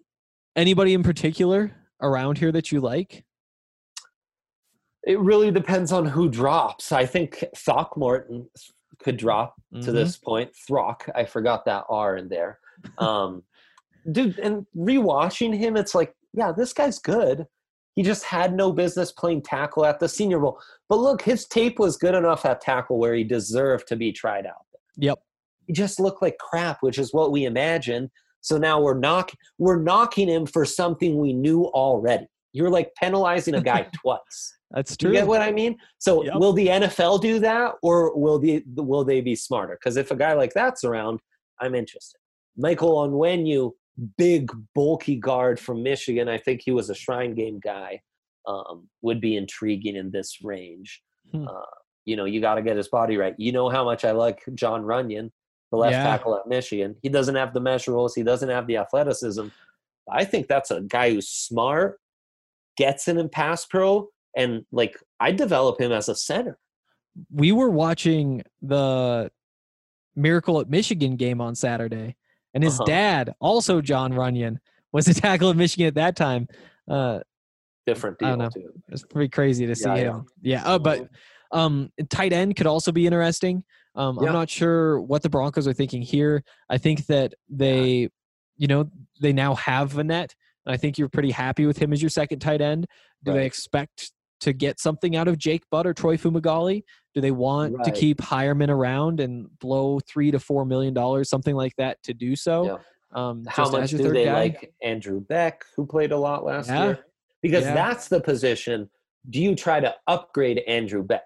anybody in particular around here that you like? It really depends on who drops. I think Throckmorton could drop to Mhm. this point. Throck, I forgot that R in there. (laughs) Um, dude, and rewatching him, it's like, yeah, this guy's good. He just had no business playing tackle at the Senior Bowl. But look, his tape was good enough at tackle where he deserved to be tried out. Yep. He just looked like crap, which is what we imagined. So now we're knock we're knocking him for something we knew already. You're like penalizing a guy (laughs) twice. That's true. you get what I mean? So Yep. will the NFL do that, or will the will they be smarter? Because if a guy like that's around, I'm interested. Michael Onwenu, big bulky guard from Michigan. I think he was a Shrine Game guy. Um, would be intriguing in this range. Hmm. Uh, you know, you got to get his body right. You know how much I like Jon Runyan, the left Yeah. tackle at Michigan. He doesn't have the measurables. He doesn't have the athleticism. I think that's a guy who's smart, gets in and pass pro, and like I develop him as a center. we were watching the Miracle at Michigan game on Saturday, and his Uh-huh. dad, also Jon Runyan, was a (laughs) tackle at Michigan at that time. Uh, Different I don't too. it's pretty crazy to see Yeah, yeah. him. Yeah, uh, but um, tight end could also be interesting. Um, Yeah. I'm not sure what the Broncos are thinking here. I think that they, you know, they now have Vannett. And I think you're pretty happy with him as your second tight end. Do they expect to get something out of Jake Butt or Troy Fumagalli? Do they want to Right. keep Heuerman around and blow three to four million dollars, something like that, to do so? Yeah. Um, How much do they guy? like Andrew Beck, who played a lot last Yeah. year? Because Yeah. that's the position. Do you try to upgrade Andrew Beck?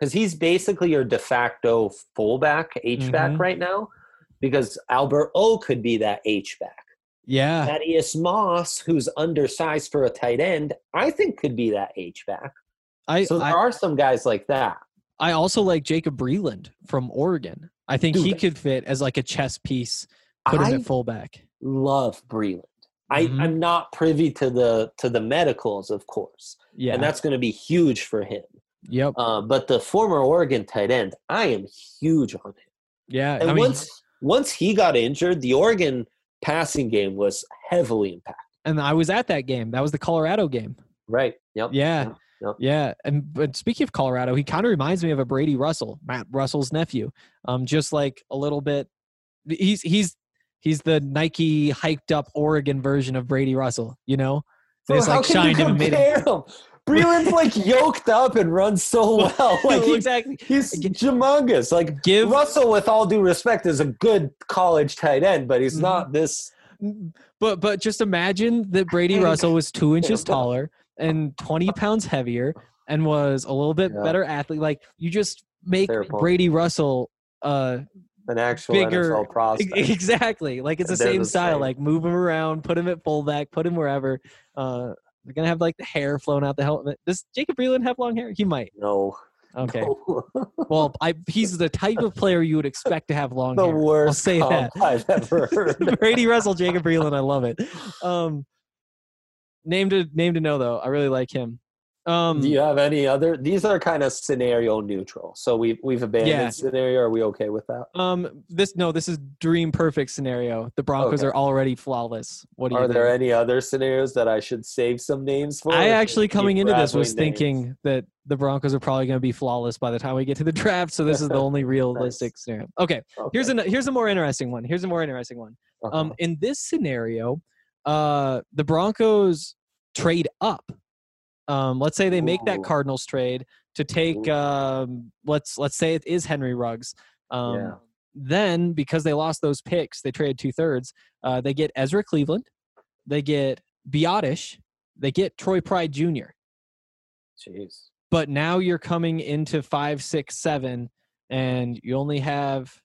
Because he's basically your de facto fullback, H back Mhm. right now. Because Albert O could be that H back. Yeah, Thaddeus Moss, who's undersized for a tight end, I think could be that H back. I, So there I are some guys like that. I also like Jacob Breeland from Oregon. I think he could fit as like a chess piece. Put him I at fullback. love Breeland. I, Mhm. I'm not privy to the to the medicals, of course, Yeah. and that's going to be huge for him. Yep. Uh, but the former Oregon tight end, I am huge on him. Yeah. And I mean, once once he got injured, the Oregon passing game was heavily impacted. and I was at that game. That was the Colorado game. Right. Yep. Yeah. Yep. Yeah. And but speaking of Colorado, he kind of reminds me of a Brady Russell, Matt Russell's nephew. Um, just like a little bit. He's he's he's the Nike hyped up Oregon version of Brady Russell. You know, they Bro, just like shined him and made him. him? Breeland's like (laughs) yoked up and runs so well. (laughs) Like he's, exactly. he's humongous. Like Give Russell, with all due respect, is a good college tight end, but he's not this. But but just imagine that Brady Russell was two inches (laughs) taller and twenty pounds heavier and was a little bit Yeah. better athlete. Like you just make Brady Russell uh An actual Bigger- NFL prospect. exactly like it's the same the style. same. Like move him around, put him at fullback, put him wherever. Uh they're gonna have like the hair flowing out the helmet. Does Jacob Breeland have long hair? He might. No. Okay. no. (laughs) Well, I he's the type of player you would expect to have long the hair. worst say that. I've ever (laughs) heard. Brady Russell, Jacob Breeland. I love it. Um, name to name to know though. I really like him. Um, Do you have any other? These are kind of scenario neutral. So we've we've abandoned Yeah. scenario. Are we okay with that? um, this no, this is dream perfect scenario. The Broncos Okay. are already flawless. What do you Are there think? any other scenarios that I should save some names for? I actually coming into this was names? thinking that the Broncos are probably going to be flawless by the time we get to the (laughs) draft. So this is the (laughs) only realistic scenario. Okay, here's Okay. a here's a more interesting one. Here's a more interesting one. Uh-huh. Um, in this scenario, uh, the Broncos trade up. Um, let's say they make that Cardinals trade to take. Um, let's let's say it is Henry Ruggs. Um, Yeah. then because they lost those picks, they traded two thirds. Uh, they get Ezra Cleveland, they get Biadasz, they get Troy Pride Jr. Jeez. But now you're coming into five, six, seven, and you only have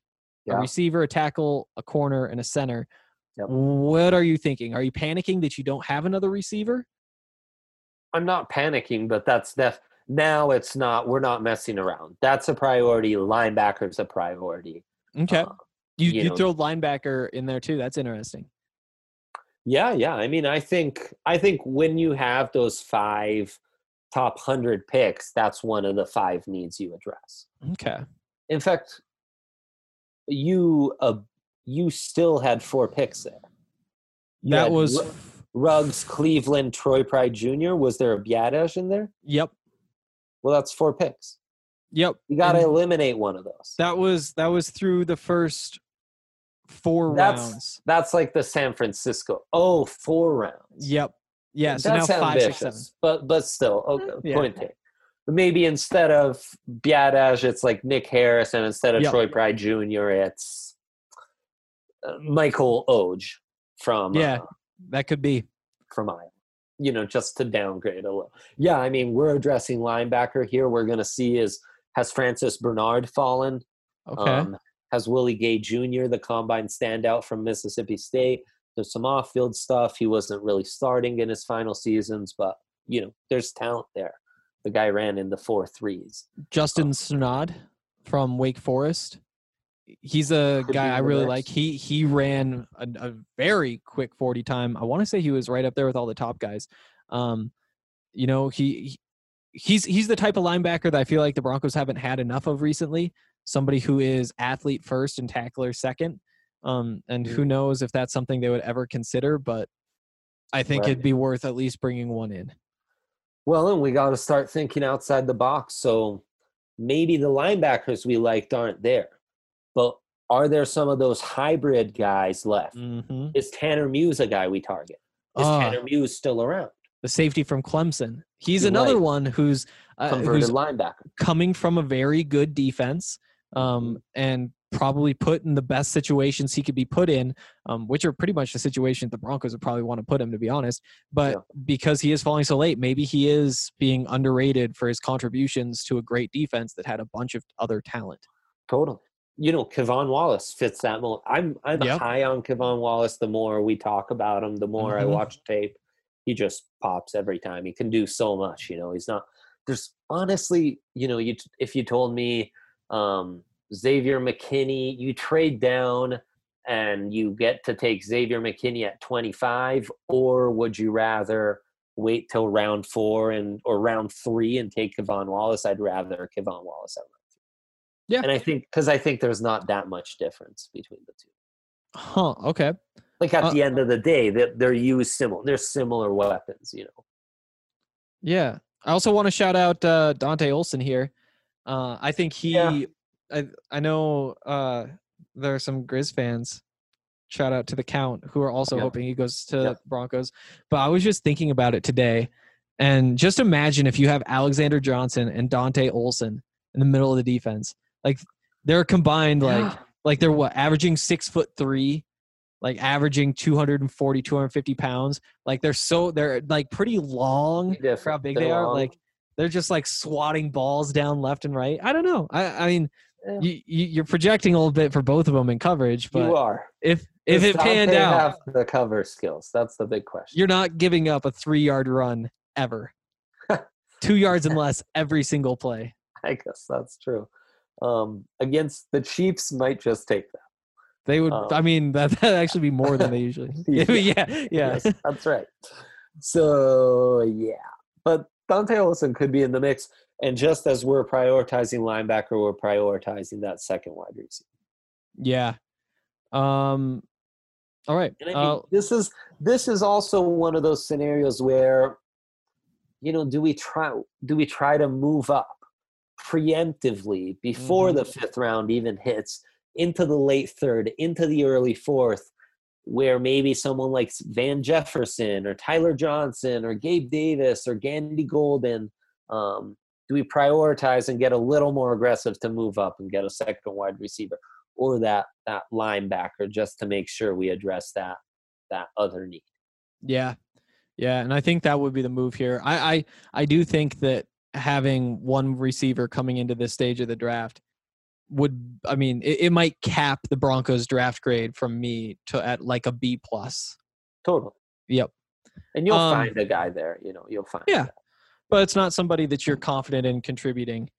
Yeah. a receiver, a tackle, a corner, and a center. Yep. What are you thinking? Are you panicking that you don't have another receiver? I'm not panicking, but that's def now it's not we're not messing around. That's a priority. Linebacker's a priority. Okay. Uh, you you you know- throw linebacker in there too. That's interesting. yeah, yeah. I mean, I think I think when you have those five top hundred picks, that's one of the five needs you address. Okay. In fact, you uh, you still had four picks there. You That was Ruggs, Cleveland, Troy Pride Jr. Was there a Biadasz in there? yep. Well, that's four picks. Yep. You got to eliminate one of those. that was that was through the first four That's- rounds. That's like the San Francisco. Oh, four rounds. Yep. Yeah. So that's now five, ambitious, six, seven. but but still, okay, Yeah. point taken. Maybe instead of Biadasz, it's like Nick Harris, and instead of Yep. Troy Pride Jr., it's uh, Michael Oge from Yeah. uh, That could be. from Iowa. You know, just to downgrade a little. Yeah, I mean, we're addressing linebacker here. We're going to see is has Francis Bernard fallen? Okay. Um, has Willie Gay Jr., the combine standout from Mississippi State. There's some off field stuff. He wasn't really starting in his final seasons, but, you know, there's talent there. The guy ran in the four threes. Justin Snod from Wake Forest. He's a Could guy I really like. He he ran a, a very quick 40 time. I want to say he was right up there with all the top guys. Um, you know, he, he he's he's the type of linebacker that I feel like the Broncos haven't had enough of recently. Somebody who is athlete first and tackler second. Um, and who Mhm. knows if that's something they would ever consider, but I think Right. it'd be worth at least bringing one in. Well, and we got to start thinking outside the box. So maybe the linebackers we liked aren't there, but are there some of those hybrid guys left? Mm-hmm. Is Tanner Muse a guy we target? Is Ah. Tanner Muse still around? the safety from Clemson. He's You're another right. one who's uh, Converted who's linebacker. coming from a very good defense Mm-hmm. um, and probably put in the best situations he could be put in, um, which are pretty much the situations the Broncos would probably want to put him, to be honest. But Yeah. because he is falling so late, maybe he is being underrated for his contributions to a great defense that had a bunch of other talent. Totally. You know, K'Von Wallace fits that mold. I'm I'm Yep. high on K'Von Wallace. The more we talk about him, the more I Mhm. watch tape. He just pops every time. He can do so much. You know, he's not. There's honestly, you know, you if you told me um, Xavier McKinney, you trade down and you get to take Xavier McKinney at 25, or would you rather wait till round four and or round three and take K'Von Wallace? I'd rather K'Von Wallace at Yeah. and I think because I think there's not that much difference between the two. Huh. Okay. Like at Uh, the end of the day, they're, they're used similar. They're similar weapons, you know. Yeah. I also want to shout out uh, Dante Olson here. Uh, I think he, Yeah. I, I know uh, there are some Grizz fans. Shout out to the Count who are also Yeah. hoping he goes to Yeah. Broncos. But I was just thinking about it today, and just imagine if you have Alexander Johnson and Dante Olson in the middle of the defense. Like they're combined, like like they're what averaging six foot three, like averaging 240, 250 pounds. Like they're so they're like pretty long Different. for how big They're long. Like they're just like swatting balls down left and right. I don't know. I, I mean, Yeah. you, you, you're projecting a little bit for both of them in coverage, you but are. if if Does it panned Dante out, have the cover skills. That's the big question. you're not giving up a three yard run ever. (laughs) Two yards and less every single play. I guess that's true. Um, against the Chiefs, might just take that. They would. Um, I mean, that (laughs) that actually be more than they usually. (laughs) (laughs) Yeah. yeah, yeah. Yes, that's right. So yeah, but Dante Olson could be in the mix. And just as we're prioritizing linebacker, we're prioritizing that second wide receiver. Yeah. Um. All right. And I mean, Uh, this is this is also one of those scenarios where, you know, do we try do we try to move up preemptively before Mm-hmm. the fifth round even hits into the late third, into the early fourth, where maybe someone like Van Jefferson or Tyler Johnson or Gabe Davis or Gandy Golden, um, do we prioritize and get a little more aggressive to move up and get a second wide receiver? or that that linebacker just to make sure we address that that other need. Yeah. Yeah, and I think that would be the move here. I I, I do think that having one receiver coming into this stage of the draft would I mean it, it might cap the Broncos draft grade from me to at like a B plus. Totally. Yep. And you'll Um, find a guy there, you know, you'll find Yeah. But it's not somebody that you're confident in contributing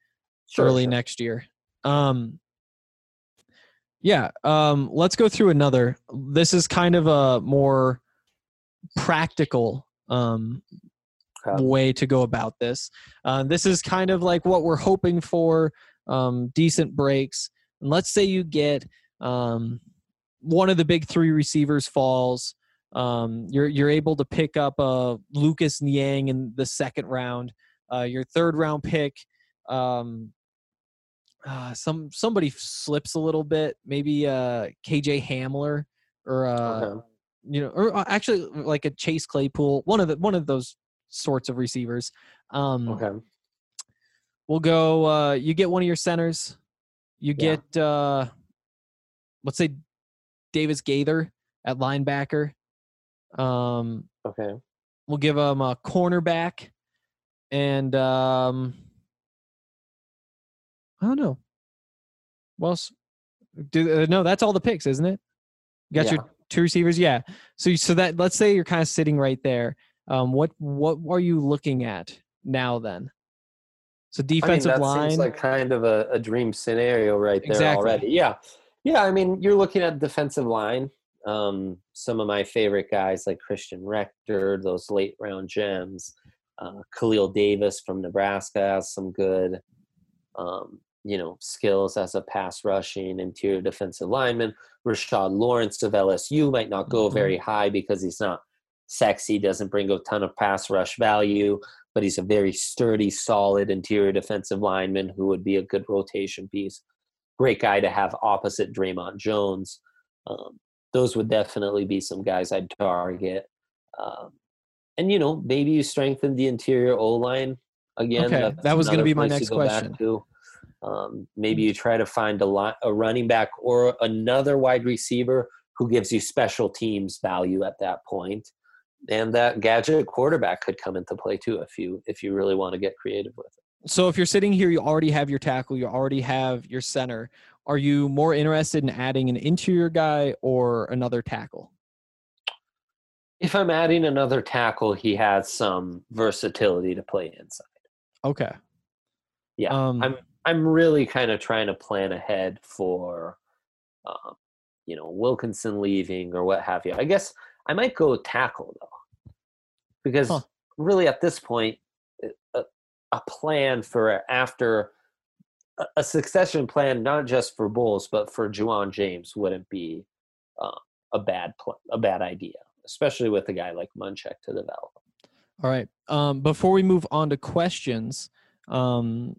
Sure, early sure. next year. Um yeah, um let's go through another. This is kind of a more practical um. Way to go about this. Uh, this is kind of like what we're hoping for um, decent breaks. And let's say you get um, one of the big three receivers falls. Um, you're you're able to pick up uh, Lucas Niang in the second round. Uh, your third round pick. Um, uh, some somebody slips a little bit. Maybe uh, KJ Hamler or uh, Okay. you know, or uh, actually like a Chase Claypool, one of the one of those sorts of receivers. Um, Okay. We'll go. Uh, you get one of your centers. You Yeah. get uh, let's say Davis Gaither at linebacker. Um, Okay. we'll give him a cornerback, and um, I don't know. Well, do uh, no? That's all the picks, isn't it? You got Yeah. your two receivers, yeah. So so that let's say you're kind of sitting right there. Um, what what are you looking at now then? So I mean, defensive that line. seems like kind of a, a dream scenario right there Exactly. already. Yeah. Yeah. I mean, you're looking at defensive line. Um, some of my favorite guys like Christian Rector, those late round gems. Uh, Khalil Davis from Nebraska has some good, um, you know, skills as a pass rushing interior defensive lineman. Rashard Lawrence of LSU might not go Mhm. very high because he's not sexy, doesn't bring a ton of pass rush value, but he's a very sturdy, solid interior defensive lineman who would be a good rotation piece. Great guy to have opposite Dre'Mont Jones. Um, those would definitely be some guys I'd target. Um, and you know, maybe you strengthen the interior O line again. Okay, that was gonna be my next question. to. Um, maybe you try to find a, li- a running back or another wide receiver who gives you special teams value at that point, and that gadget quarterback could come into play too if you if you really want to get creative with it. so if you're sitting here, you already have your tackle, you already have your center. Are you more interested in adding an interior guy or another tackle? If I'm adding another tackle, he has some versatility to play inside. Okay. Yeah, Um, I'm I'm really kind of trying to plan ahead for, um, you know, Wilkinson leaving or what have you. I guess I might go tackle though, because Huh. really at this point, a, a plan for after a, a succession plan, not just for Bolles but for Ja'Wuan James, wouldn't be uh, a bad pl- a bad idea, especially with a guy like Munchak to develop. All right. Um, before we move on to questions, um,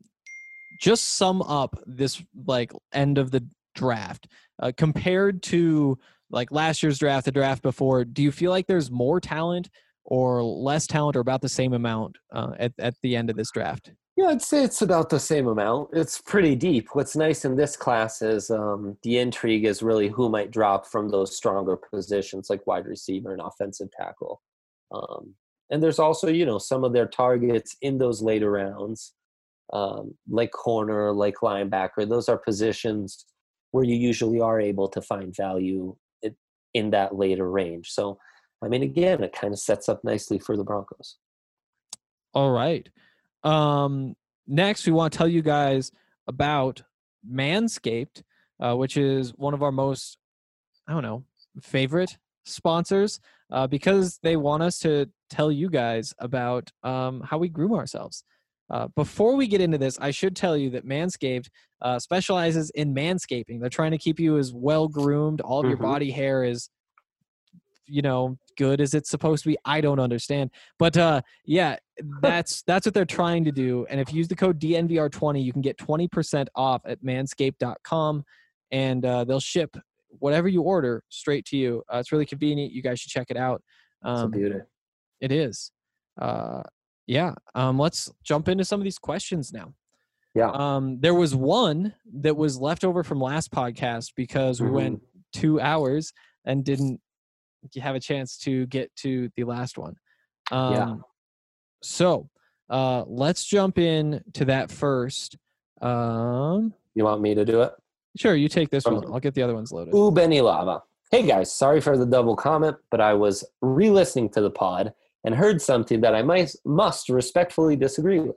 just sum up this like end of the draft uh, compared to like last year's draft, the draft before. Do you feel like there's more talent or less talent, or about the same amount uh, at at the end of this draft? Yeah, I'd say it's about the same amount. It's pretty deep. What's nice in this class is um, the intrigue is really who might drop from those stronger positions like wide receiver and offensive tackle. Um, and there's also, you know, some of their targets in those later rounds, um, like corner, like linebacker. Those are positions where you usually are able to find value in, that later range. So, I mean, again, it kind of sets up nicely for the Broncos. All right. Um, next, we want to tell you guys about Manscaped, uh, which is one of our most, I don't know, favorite sponsors uh, because they want us to tell you guys about um, how we groom ourselves. Uh, before we get into this, I should tell you that Manscaped uh, specializes in manscaping. They're trying to keep you as well groomed. All of your Mhm. body hair is, you know, good as it's supposed to be. I don't understand, but uh, yeah, (laughs) that's that's what they're trying to do. And if you use the code DNVR20, you can get 20% off at manscaped.com, and uh, they'll ship whatever you order straight to you. Uh, it's really convenient. You guys should check it out. It's a Um, beauty. it is. Uh, yeah. Um, let's jump into some of these questions now. Yeah. Um, there was one that was left over from last podcast because we Mhm. went two hours and didn't have a chance to get to the last one. Um, Yeah. So uh, let's jump in to that first. Um, You want me to do it? sure, you take this one. I'll get the other ones loaded. Benny Lava. Hey guys, sorry for the double comment, but I was re listening to the pod and heard something that I might, must respectfully disagree with.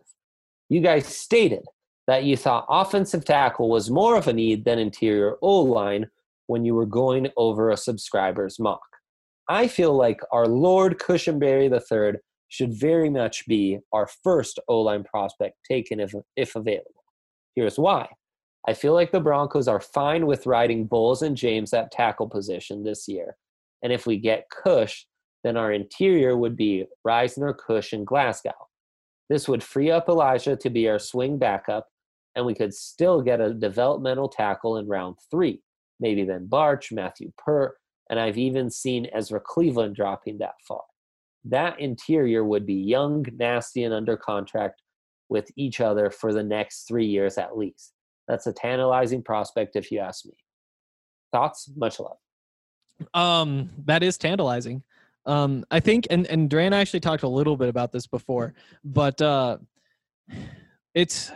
You guys stated that you thought offensive tackle was more of a need than interior O line when you were going over a subscriber's mock. I feel like our Lloyd Cushenberry III should very much be our first O line prospect taken if, if available. Here's why. I feel like the Broncos are fine with riding Bolles and James at tackle position this year. And if we get Cush, then our interior would be Risner, Cush, and Glasgow. This would free up Elijah to be our swing backup, and we could still get a developmental tackle in round three. Maybe then Bartch, Matthew Peart, and I've even seen Ezra Cleveland dropping that far. That interior would be young, nasty, and under contract with each other for the next three years at least. That's a tantalizing prospect, if you ask me. Thoughts? Much love. Um, that is tantalizing. Um, I think, and and I actually talked a little bit about this before, but uh, it's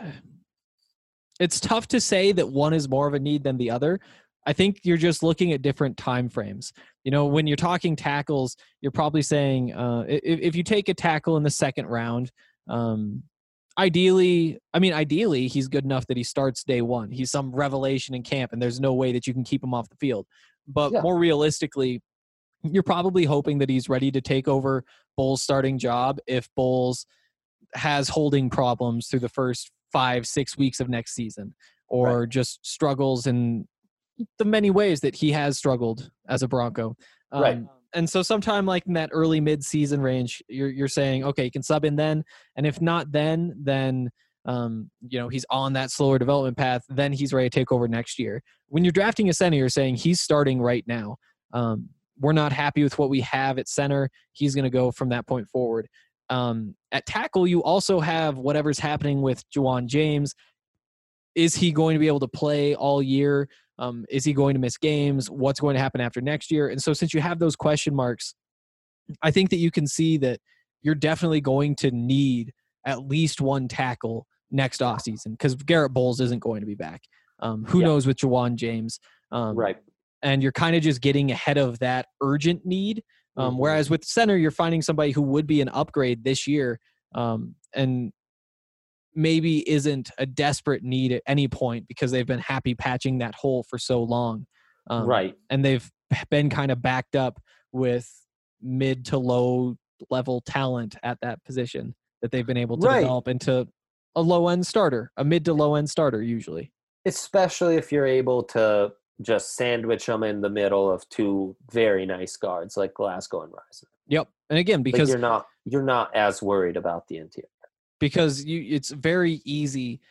it's tough to say that one is more of a need than the other. I think you're just looking at different time frames. You know, when you're talking tackles, you're probably saying uh, if, if you take a tackle in the second round, um, ideally, I mean, ideally, he's good enough that he starts day one. He's some revelation in camp, and there's no way that you can keep him off the field. But Yeah. more realistically, you're probably hoping that he's ready to take over Bolles' starting job if Bolles has holding problems through the first five, six weeks of next season, or just struggles in the many ways that he has struggled as a Bronco. Um, Right. And so, sometime like in that early mid-season range, you're you're saying, okay, you can sub in then, and if not then, then um, you know he's on that slower development path. Then he's ready to take over next year. When you're drafting a center, you're saying he's starting right now. Um, we're not happy with what we have at center. He's going to go from that point forward. Um, at tackle, you also have whatever's happening with Ja'Wuan James. Is he going to be able to play all year? Um, is he going to miss games? What's going to happen after next year? And so, since you have those question marks, I think that you can see that you're definitely going to need at least one tackle next offseason because Garett Bolles isn't going to be back. Um, who Yeah. knows with Ja'Wuan James? Um, Right. And you're kind of just getting ahead of that urgent need. Um, Mhm. Whereas with center, you're finding somebody who would be an upgrade this year, um, and maybe isn't a desperate need at any point because they've been happy patching that hole for so long. Um, right. and they've (laughs) been kind of backed up with mid to low level talent at that position that they've been able to Right. develop into a low end starter, a mid to low end starter usually. Especially if you're able to just sandwich them in the middle of two very nice guards like Glasgow and Risner. Yep. And again, Because because you're not you're not as worried about the interior. because you it's very easy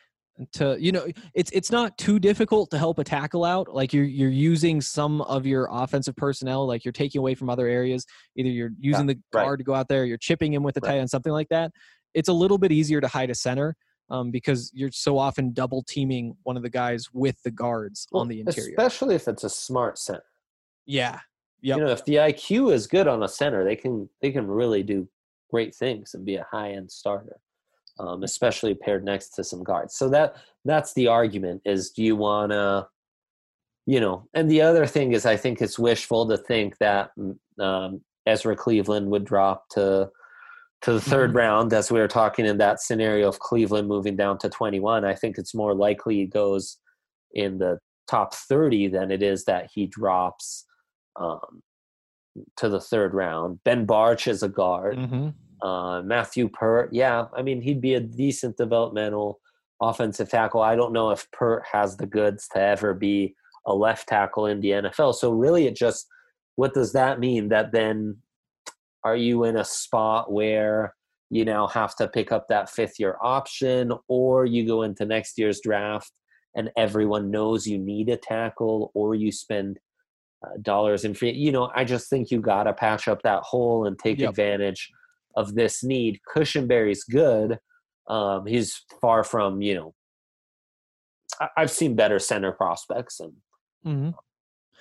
to you know it's it's not too difficult to help a tackle out like you're you're using some of your offensive personnel like you're taking away from other areas either you're using the right. guard to go out there you're chipping him with the Right. tight end something like that it's a little bit easier to hide a center um, because you're so often double teaming one of the guys with the guards on the interior Especially if it's a smart center. yeah Yep. You know, if the IQ is good on a center, they can they can really do great things and be a high end starter. Um, especially paired next to some guards. So that that's the argument is do you wanna you know, and the other thing is I think it's wishful to think that mm, um, Ezra Cleveland would drop to to the 3rd Mhm. round as we were talking in that scenario of Cleveland moving down to 21. I think it's more likely he goes in the top 30 than it is that he drops um, to the third round. Ben Bartch is a guard. hmm Uh, Matthew Peart, yeah, I mean he'd be a decent developmental offensive tackle. I don't know if Peart has the goods to ever be a left tackle in the NFL. So really, it just what does that mean? That then are you in a spot where you now have to pick up that fifth year option, or you go into next year's draft and everyone knows you need a tackle, or you spend uh, dollars in free. You know, I just think you got to patch up that hole and take Yep. advantage of this need. Cushenberry's good. Um, he's far from you know I- I've seen better center prospects, and hmm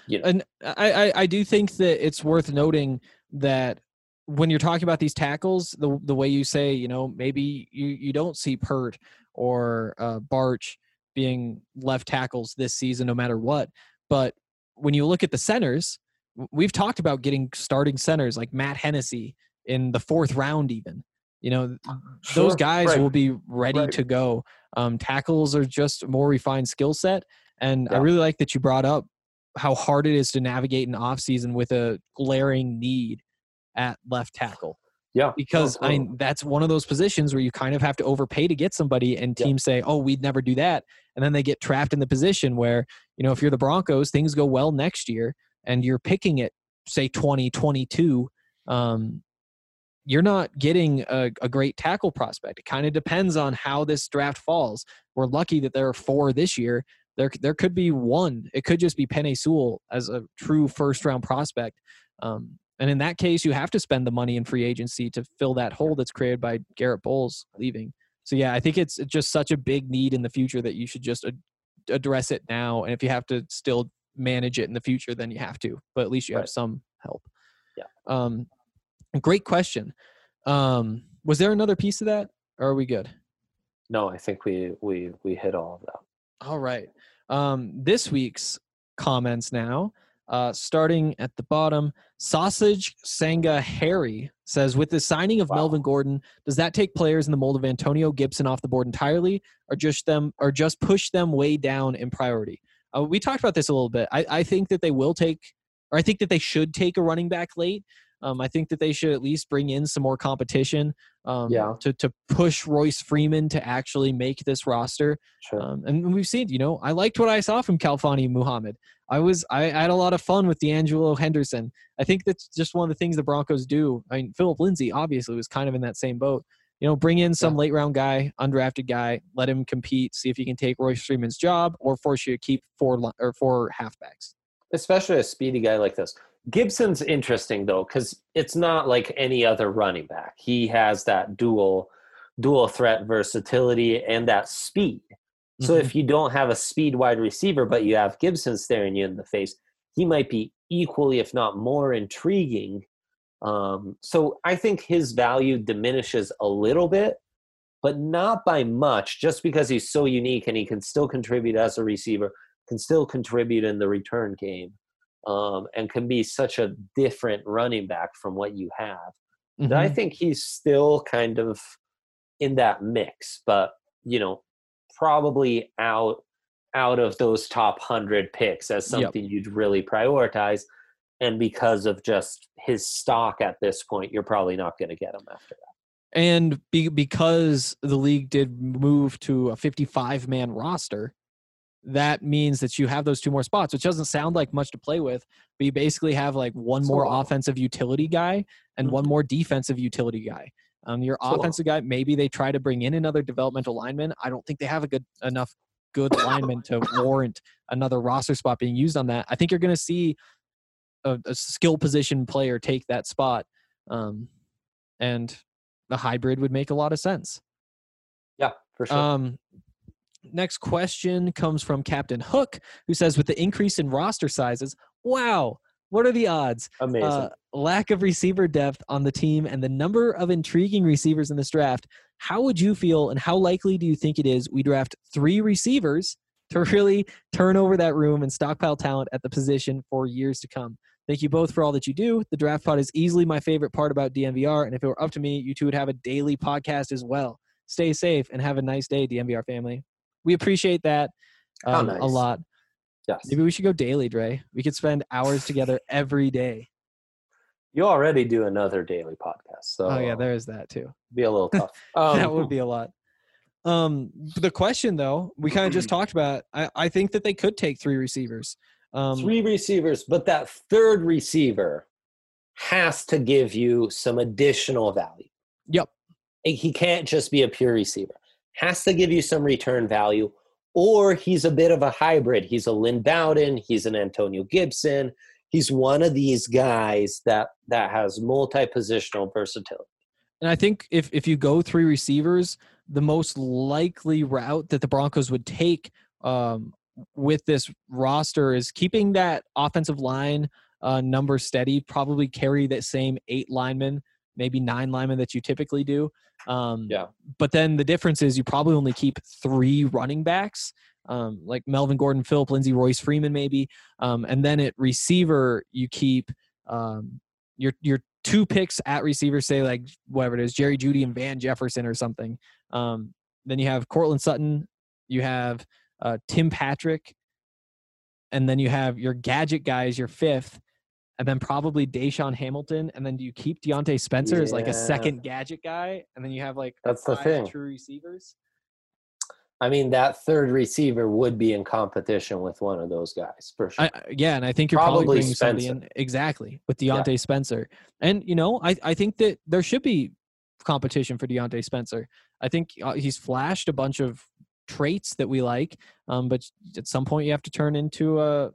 You know. And I, I, I do think that it's worth noting that when you're talking about these tackles, the the way you say, you know, maybe you, you don't see Peart or uh, Bartch being left tackles this season, no matter what. But when you look at the centers, we've talked about getting starting centers like Matt Hennessy in the fourth round, even. You know, those guys right. will be ready Right. to go. Um, tackles are just a more refined skill set. And I really like that you brought up how hard it is to navigate an offseason with a glaring need at left tackle. yeah, Because no, I mean, that's one of those positions where you kind of have to overpay to get somebody, and Yeah. teams say, "Oh, we'd never do that," and then they get trapped in the position where you know if you're the Broncos, things go well next year, and you're picking it, say 2022. Um, you're not getting a, a great tackle prospect. It kind of depends on how this draft falls. We're lucky that there are four this year. There, there could be one. It could just be Penei Sewell as a true first round prospect. Um, and in that case, you have to spend the money in free agency to fill that hole that's created by Garett Bolles leaving. So yeah, I think it's just such a big need in the future that you should just ad- address it now. And if you have to still manage it in the future, then you have to. But at least you have some help. Yeah. Um, great question. Um, was there another piece of that, or are we good? no, I think we we we hit all of that. All right. Um, this week's comments now, uh, starting at the bottom. Sausage Sanga Harry says, with the signing of Wow. Melvin Gordon, does that take players in the mold of Antonio Gibson off the board entirely, or just them, or just push them way down in priority? Uh, we talked about this a little bit. I, I think that they will take, or I think that they should take a running back late. Um, I think that they should at least bring in some more competition um, Yeah. to, to push Royce Freeman to actually make this roster. Sure. Um, and we've seen, you know, I liked what I saw from Khalfani Muhammad. I was, I, I had a lot of fun with De'Angelo Henderson. I think that's just one of the things the Broncos do. I mean, Phillip Lindsay obviously was kind of in that same boat. You know, bring in some Yeah. late round guy, undrafted guy, let him compete, see if he can take Royce Freeman's job, or force you to keep four or four halfbacks. especially a speedy guy like this. Gibson's interesting though because it's not like any other running back. He has that dual dual threat versatility and that speed. So Mhm. if you don't have a speed wide receiver, but you have Gibson staring you in the face, he might be equally, if not more, intriguing. Um, so I think his value diminishes a little bit, but not by much, just because he's so unique and he can still contribute as a receiver, can still contribute in the return game, um, and can be such a different running back from what you have. that I think he's still kind of in that mix, but you know, probably out out of those top hundred picks as Yep. something you'd really prioritize. And because of just his stock at this point, you're probably not going to get him after that. And be, because the league did move to a 55 man roster, that means that you have those two more spots, which doesn't sound like much to play with, but you basically have like one more offensive utility guy and one Mhm. more defensive utility guy. Um, your offensive guy, maybe they try to bring in another developmental lineman. I don't think they have a good enough good lineman to warrant another roster spot being used on that. I think you're going to see a, a skill position player take that spot, um, and the hybrid would make a lot of sense. Yeah, for sure. Um, next question comes from Captain Hook, who says, with the increase in roster sizes, wow, what are the odds? Amazing. Uh, lack of receiver depth on the team and the number of intriguing receivers in this draft. How would you feel, and how likely do you think it is we draft three receivers to really turn over that room and stockpile talent at the position for years to come? Thank you both for all that you do. The draft pod is easily my favorite part about DNVR, and if it were up to me, you two would have a daily podcast as well. Stay safe and have a nice day, DNVR family. We appreciate that How um, a lot. yes. Maybe we should go daily, Dre. We could spend hours together every day. You already do another daily podcast, so Oh yeah, there is that too. be a little tough. Um, (laughs) that would be a lot. Um, the question though, we kind of just talked about. I, I think that they could take three receivers. Um, three receivers, but that third receiver has to give you some additional value. Yep. He can't just be a pure receiver. Has to give you some return value, or he's a bit of a hybrid. He's a Lynn Bowden. He's an Antonio Gibson. He's one of these guys that that has multi-positional versatility. And I think if if you go three receivers, the most likely route that the Broncos would take um, with this roster is keeping that offensive line uh, number steady. Probably carry that same eight linemen, maybe nine linemen that you typically do. Um, Yeah. But then the difference is you probably only keep three running backs, um, like Melvin Gordon, Phillip Lindsay, Royce Freeman, maybe. Um, and then at receiver, you keep um, your your two picks at receiver, say like whatever it is, Jerry Jeudy and Van Jefferson or something. Um, then you have Courtland Sutton, you have uh, Tim Patrick, and then you have your gadget guys, your fifth, and then probably DaeSean Hamilton, and then do you keep Diontae Spencer as like a second gadget guy, and then you have like That's the thing. true receivers. I mean, that third receiver would be in competition with one of those guys for sure. I, yeah, and I think you're probably, Probably bringing somebody Spencer. in exactly with Yeah. Diontae Spencer, and you know, I I think that there should be competition for Diontae Spencer. I think uh, he's flashed a bunch of traits that we like, um, but at some point you have to turn into a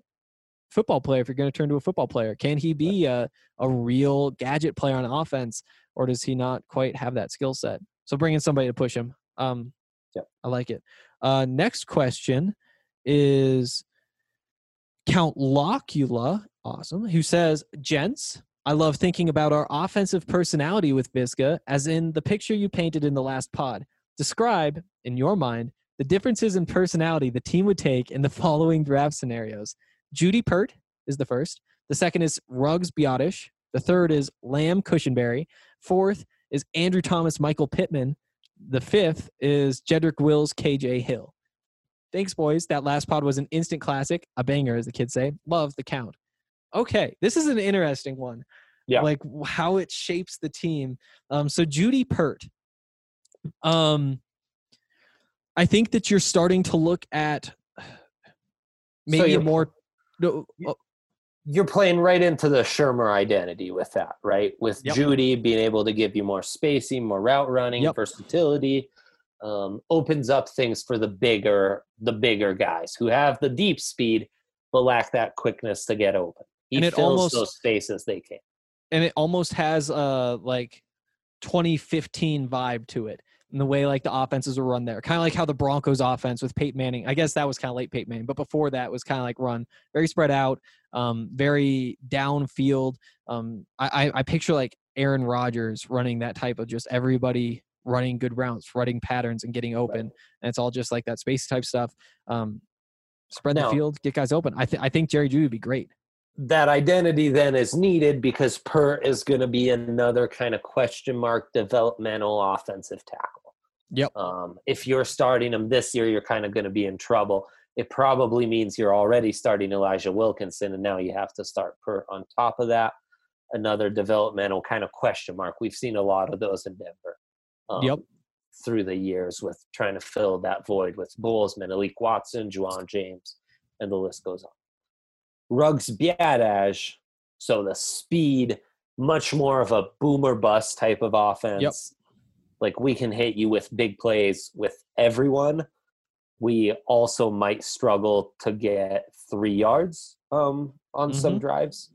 football player if you're going to turn to a football player. Can he be a a real gadget player on offense, or does he not quite have that skill set? So bring in somebody to push him. Um, Yep. I like it. Uh, next question is Count Locula, awesome, who says, Gents, I love thinking about our offensive personality with Visca, as in the picture you painted in the last pod. Describe, in your mind, the differences in personality the team would take in the (laughs) following draft scenarios. Jeudy Peart is the first. The second is Ruggs Biadasz. The third is Lamb Cushenberry. Fourth is Andrew Thomas Michael Pittman. The fifth is Jedrick Wills KJ Hill. Thanks, boys. That last pod was an instant classic, a banger, as the kids say. Love the count. Okay, this is an interesting one. Yeah. Like how it shapes the team. Um, so Jeudy Peart. Um, I think that you're starting to look at maybe a more. No, oh, You're playing right into the Shurmur identity with that, right? With Yep. Jeudy being able to give you more spacing, more route running, Yep. versatility, um, opens up things for the bigger, the bigger guys who have the deep speed but lack that quickness to get open. He And it fills almost- those spaces they can. and it almost has a like 2015 vibe to it in the way like the offenses were run there. Kind of like how the Broncos offense with Peyton Manning. I guess that was kind of late Peyton Manning, but before that was kind of like run very spread out, um, very downfield. Um, I, I I picture like Aaron Rodgers running that type of just everybody running good routes, running patterns, and getting open. And it's all just like that space type stuff. Um, spread Now- the field, get guys open. I th- I think Jerry Jeudy would be great. That identity then is needed because Peart is going to be another kind of question mark developmental offensive tackle. Yep. Um, if you're starting him this year, you're kind of going to be in trouble. It probably means you're already starting Elijah Wilkinson, and now you have to start Peart on top of that. Another developmental kind of question mark. We've seen a lot of those in Denver. um, Yep. Through the years with trying to fill that void with Bullsman, Malik Watson, Ja'Wuan James, and the list goes on. Ruggs Biadasz, so the speed, much more of a boomer bust type of offense. Yep. Like we can hit you with big plays with everyone. We also might struggle to get three yards um, on some Mhm. drives.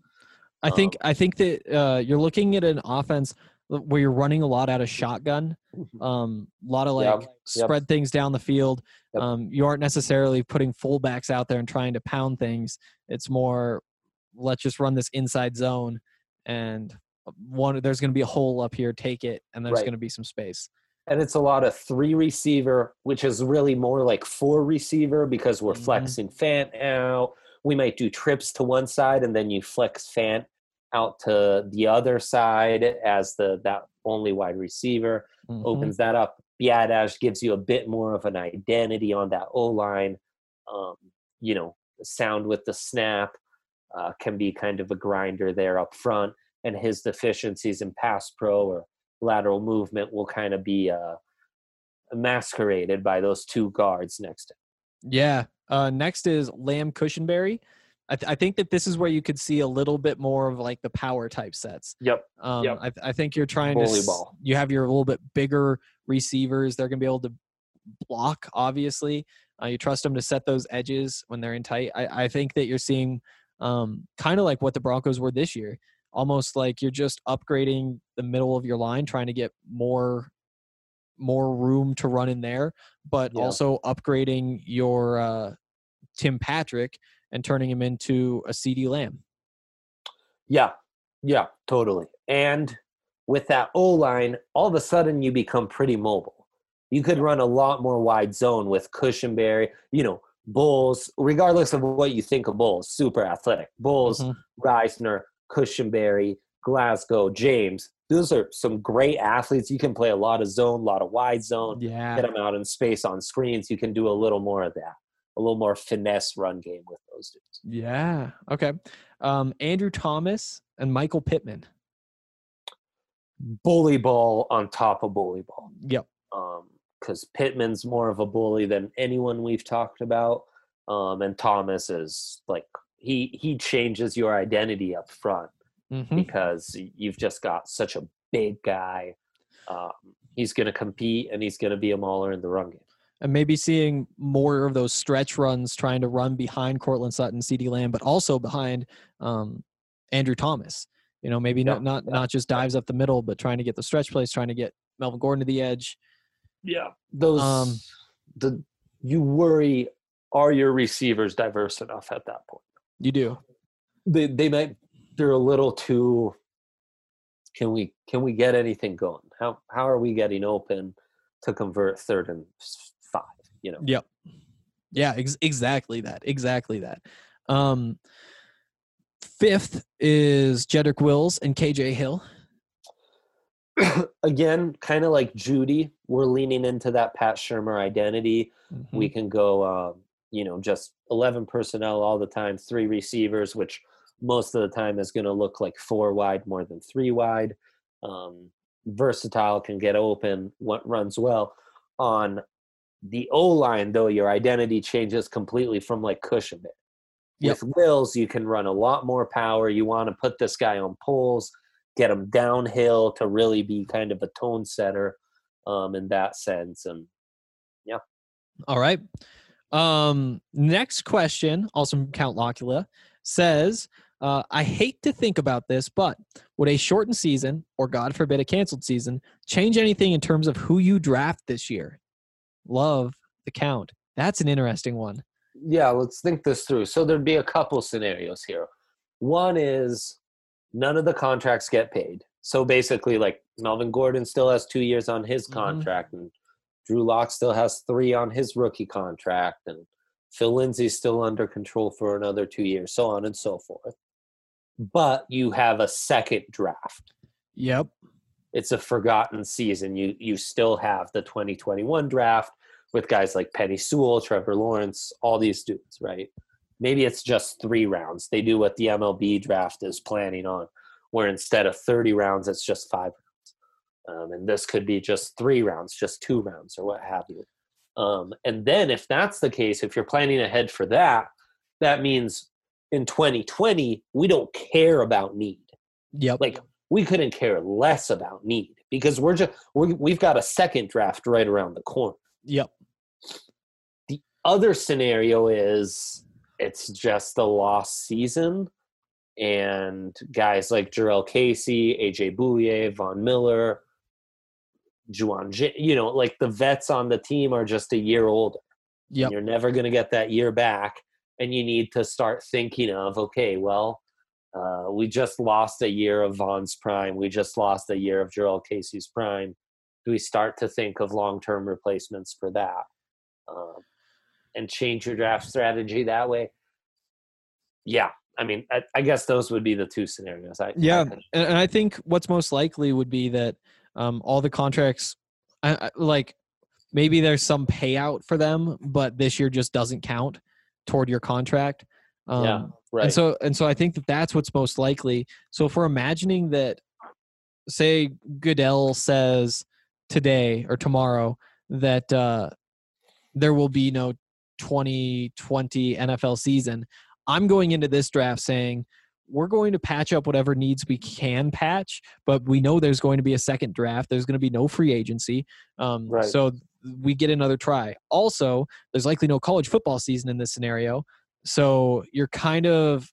I think Um, I think that uh, you're looking at an offense where you're running a lot out of shotgun, um, a lot of like yep. spread things down the field. Yep. Um, you aren't necessarily putting fullbacks out there and trying to pound things. It's more, let's just run this inside zone, and one there's going to be a hole up here, take it, and there's Right. going to be some space. and it's a lot of three receiver, which is really more like four receiver because we're Mhm. flexing Fant out. We might do trips to one side and then you flex Fant out to the other side as the that only wide receiver Mhm. opens that up. Biadasz gives you a bit more of an identity on that O line. Um, you know, sound with the snap uh, can be kind of a grinder there up front, and his deficiencies in pass pro or lateral movement will kind of be uh, masqueraded by those two guards next. Yeah. Uh, next is Lamb Cushenberry. I, th- I think that this is where you could see a little bit more of like the power type sets. Yep. Um, Yep. I, I think you're trying to. s- Volleyball. You have your little bit bigger receivers. They're going to be able to block. Obviously, uh, you trust them to set those edges when they're in tight. I, I think that you're seeing um, kind of like what the Broncos were this year. Almost like you're just upgrading the middle of your line, trying to get more more room to run in there, but Yeah. also upgrading your uh, Tim Patrick and turning him into a CeeDee Lamb. Yeah, yeah, totally. And with that O line, all of a sudden you become pretty mobile. You could run a lot more wide zone with Cushenberry, you know, Bolles, regardless of what you think of Bolles, super athletic. Bolles, mm-hmm. Risner, Cushenberry, Glasgow, James. Those are some great athletes. You can play a lot of zone, a lot of wide zone. Yeah. Get them out in space on screens. You can do a little more of that, a little more finesse run game with those dudes. Yeah. Okay. Um, Andrew Thomas and Michael Pittman. Bully ball on top of bully ball. Yep. Um, because Pittman's more of a bully than anyone we've talked about. Um, and Thomas is like he he changes your identity up front mm-hmm. because you've just got such a big guy. Um, he's going to compete and he's going to be a mauler in the run game. And maybe seeing more of those stretch runs, trying to run behind Courtland Sutton, CeeDee Lamb, but also behind um, Andrew Thomas. You know, maybe yeah, not not not just dives up the middle, but trying to get the stretch plays, trying to get Melvin Gordon to the edge. Yeah, those um, the you worry are your receivers diverse enough at that point? You do. They they might they're a little too. Can we can we get anything going? How how are we getting open to convert third and five? You know. Yep. Yeah. Ex- exactly that. Exactly that. Um, fifth is Jedrick Wills and KJ Hill. (coughs) Again, kind of like Jeudy we're leaning into that Pat Shurmur identity. Mm-hmm. We can go, um, you know, just 11 personnel all the time, three receivers, which most of the time is going to look like four wide more than three wide. Um, versatile, can get open, what runs well. On the O line, though, your identity changes completely from like cushion it. Yep. With Wills, you can run a lot more power. You want to put this guy on poles, get him downhill to really be kind of a tone setter um, in that sense. And yeah. All right. Um, next question, also from Count Locula, says uh, I hate to think about this, but would a shortened season, or God forbid, a canceled season, change anything in terms of who you draft this year? Love the count. That's an interesting one. Yeah, let's think this through. So there'd be a couple scenarios here. One is none of the contracts get paid. So basically, like Melvin Gordon still has two years on his mm-hmm. contract, mm-hmm. and Drew Lock still has three on his rookie contract, and Phil Lindsay's still under control for another two years, so on and so forth but you have a second draft. Yep. It's a forgotten season. You you still have the 2021 draft with guys like Penei Sewell, Trevor Lawrence, all these dudes, right? Maybe it's just three rounds. They do what the MLB draft is planning on, where instead of 30 rounds, it's just five rounds. Um, and this could be just three rounds, just two rounds, or what have you. Um, and then, if that's the case, if you're planning ahead for that, that means in 2020, we don't care about need. Yep. Like we couldn't care less about need because we're just we we've got a second draft right around the corner. Yep. The other scenario is it's just a lost season and guys like Jurrell Casey, AJ Bouye, Von Miller, Ja'Wuan, J- you know, like the vets on the team are just a year older. Yeah, You're never going to get that year back and you need to start thinking of okay well uh, we just lost a year of Von's prime. We just lost a year of Jurrell Casey's prime. Do we start to think of long-term replacements for that, um, and change your draft strategy that way? Yeah, I mean, I, I guess those would be the two scenarios. I, yeah, I and I think what's most likely would be that um, all the contracts, like maybe there's some payout for them, but this year just doesn't count toward your contract. Um, yeah, right. And so, and so, I think that that's what's most likely. So, if we're imagining that, say, Goodell says today or tomorrow that uh, there will be no 2020 NFL season, I'm going into this draft saying we're going to patch up whatever needs we can patch, but we know there's going to be a second draft. There's going to be no free agency. Um, right. So we get another try. Also, there's likely no college football season in this scenario. So you're kind of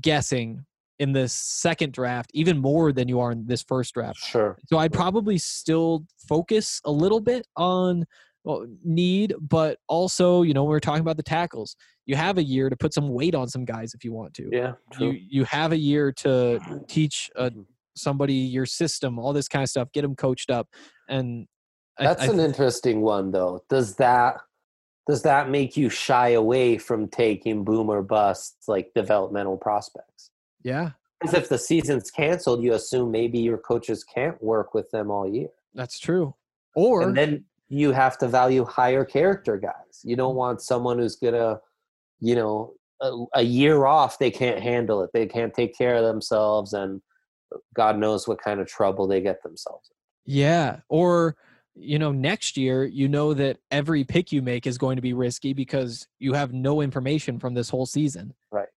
guessing in this second draft even more than you are in this first draft. Sure. So I'd probably still focus a little bit on well, need, but also, you know, we are talking about the tackles. You have a year to put some weight on some guys if you want to. Yeah, you you have a year to (clears throat) teach a, Mhm. somebody your system, all this kind of stuff, get them coached up, and I- That's I, an interesting one, though. Does that does that make you shy away from taking boom or busts like developmental prospects? yeah, Because if the season's canceled, you assume maybe your coaches can't work with them all year, that's true. Or and then you have to value higher character guys. You don't want someone who's gonna, you know, a, a year off they can't handle it. They can't take care of themselves, and God knows what kind of trouble they get themselves. in. Yeah. Or, you know, next year, you know that every pick you make is going to be risky because you have no information from this whole season. Right.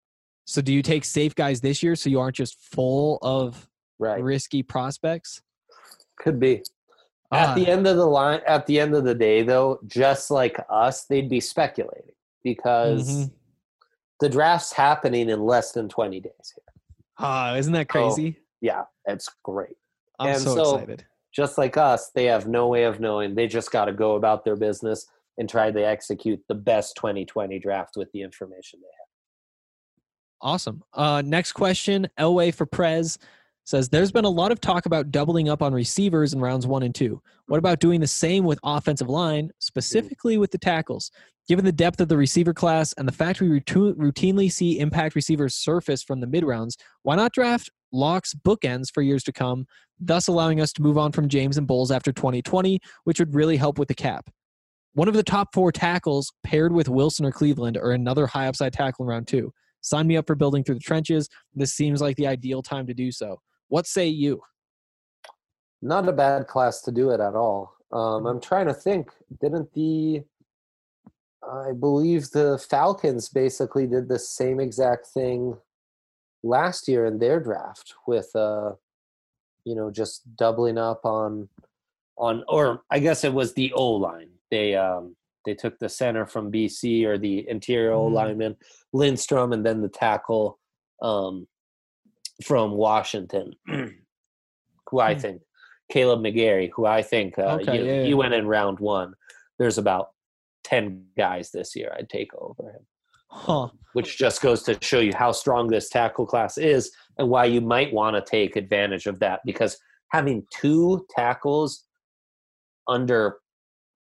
So, do you take safe guys this year so you aren't just full of Right. risky prospects? Could be. At Ah, the end of the line, at the end of the day, though, just like us, they'd be speculating because Mhm. the draft's happening in less than 20 days here. ah, isn't that crazy? Yeah, it's great. I'm so, so- excited. Just like us, they have no way of knowing. They just got to go about their business and try to execute the best 2020 draft with the information they have. Awesome. Uh, next question, Elway for Prez says there's been a lot of talk about doubling up on receivers in rounds one and two. What about doing the same with offensive line, specifically with the tackles? Given the depth of the receiver class and the fact we routinely see impact receivers surface from the mid rounds, why not draft locks bookends for years to come, thus allowing us to move on from James and Bowles after 2020, which would really help with the cap? One of the top four tackles paired with Wilson or Cleveland or another high upside tackle in round two. Sign me up for building through the trenches. This seems like the ideal time to do so. What say you? Not a bad class to do it at all. Um, I'm trying to think. Didn't the I believe the Falcons basically did the same exact thing last year in their draft with uh you know just doubling up on on or I guess it was the O line. They um they took the center from BC or the interior O Mhm. lineman Lindstrom and then the tackle um from Washington who I Hmm. think Kaleb McGary who I think uh, Okay, you, yeah, yeah. went in round 1. There's about 10 guys this year I'd take over him Huh. which just goes to show you how strong this tackle class is and why you might want to take advantage of that because having two tackles under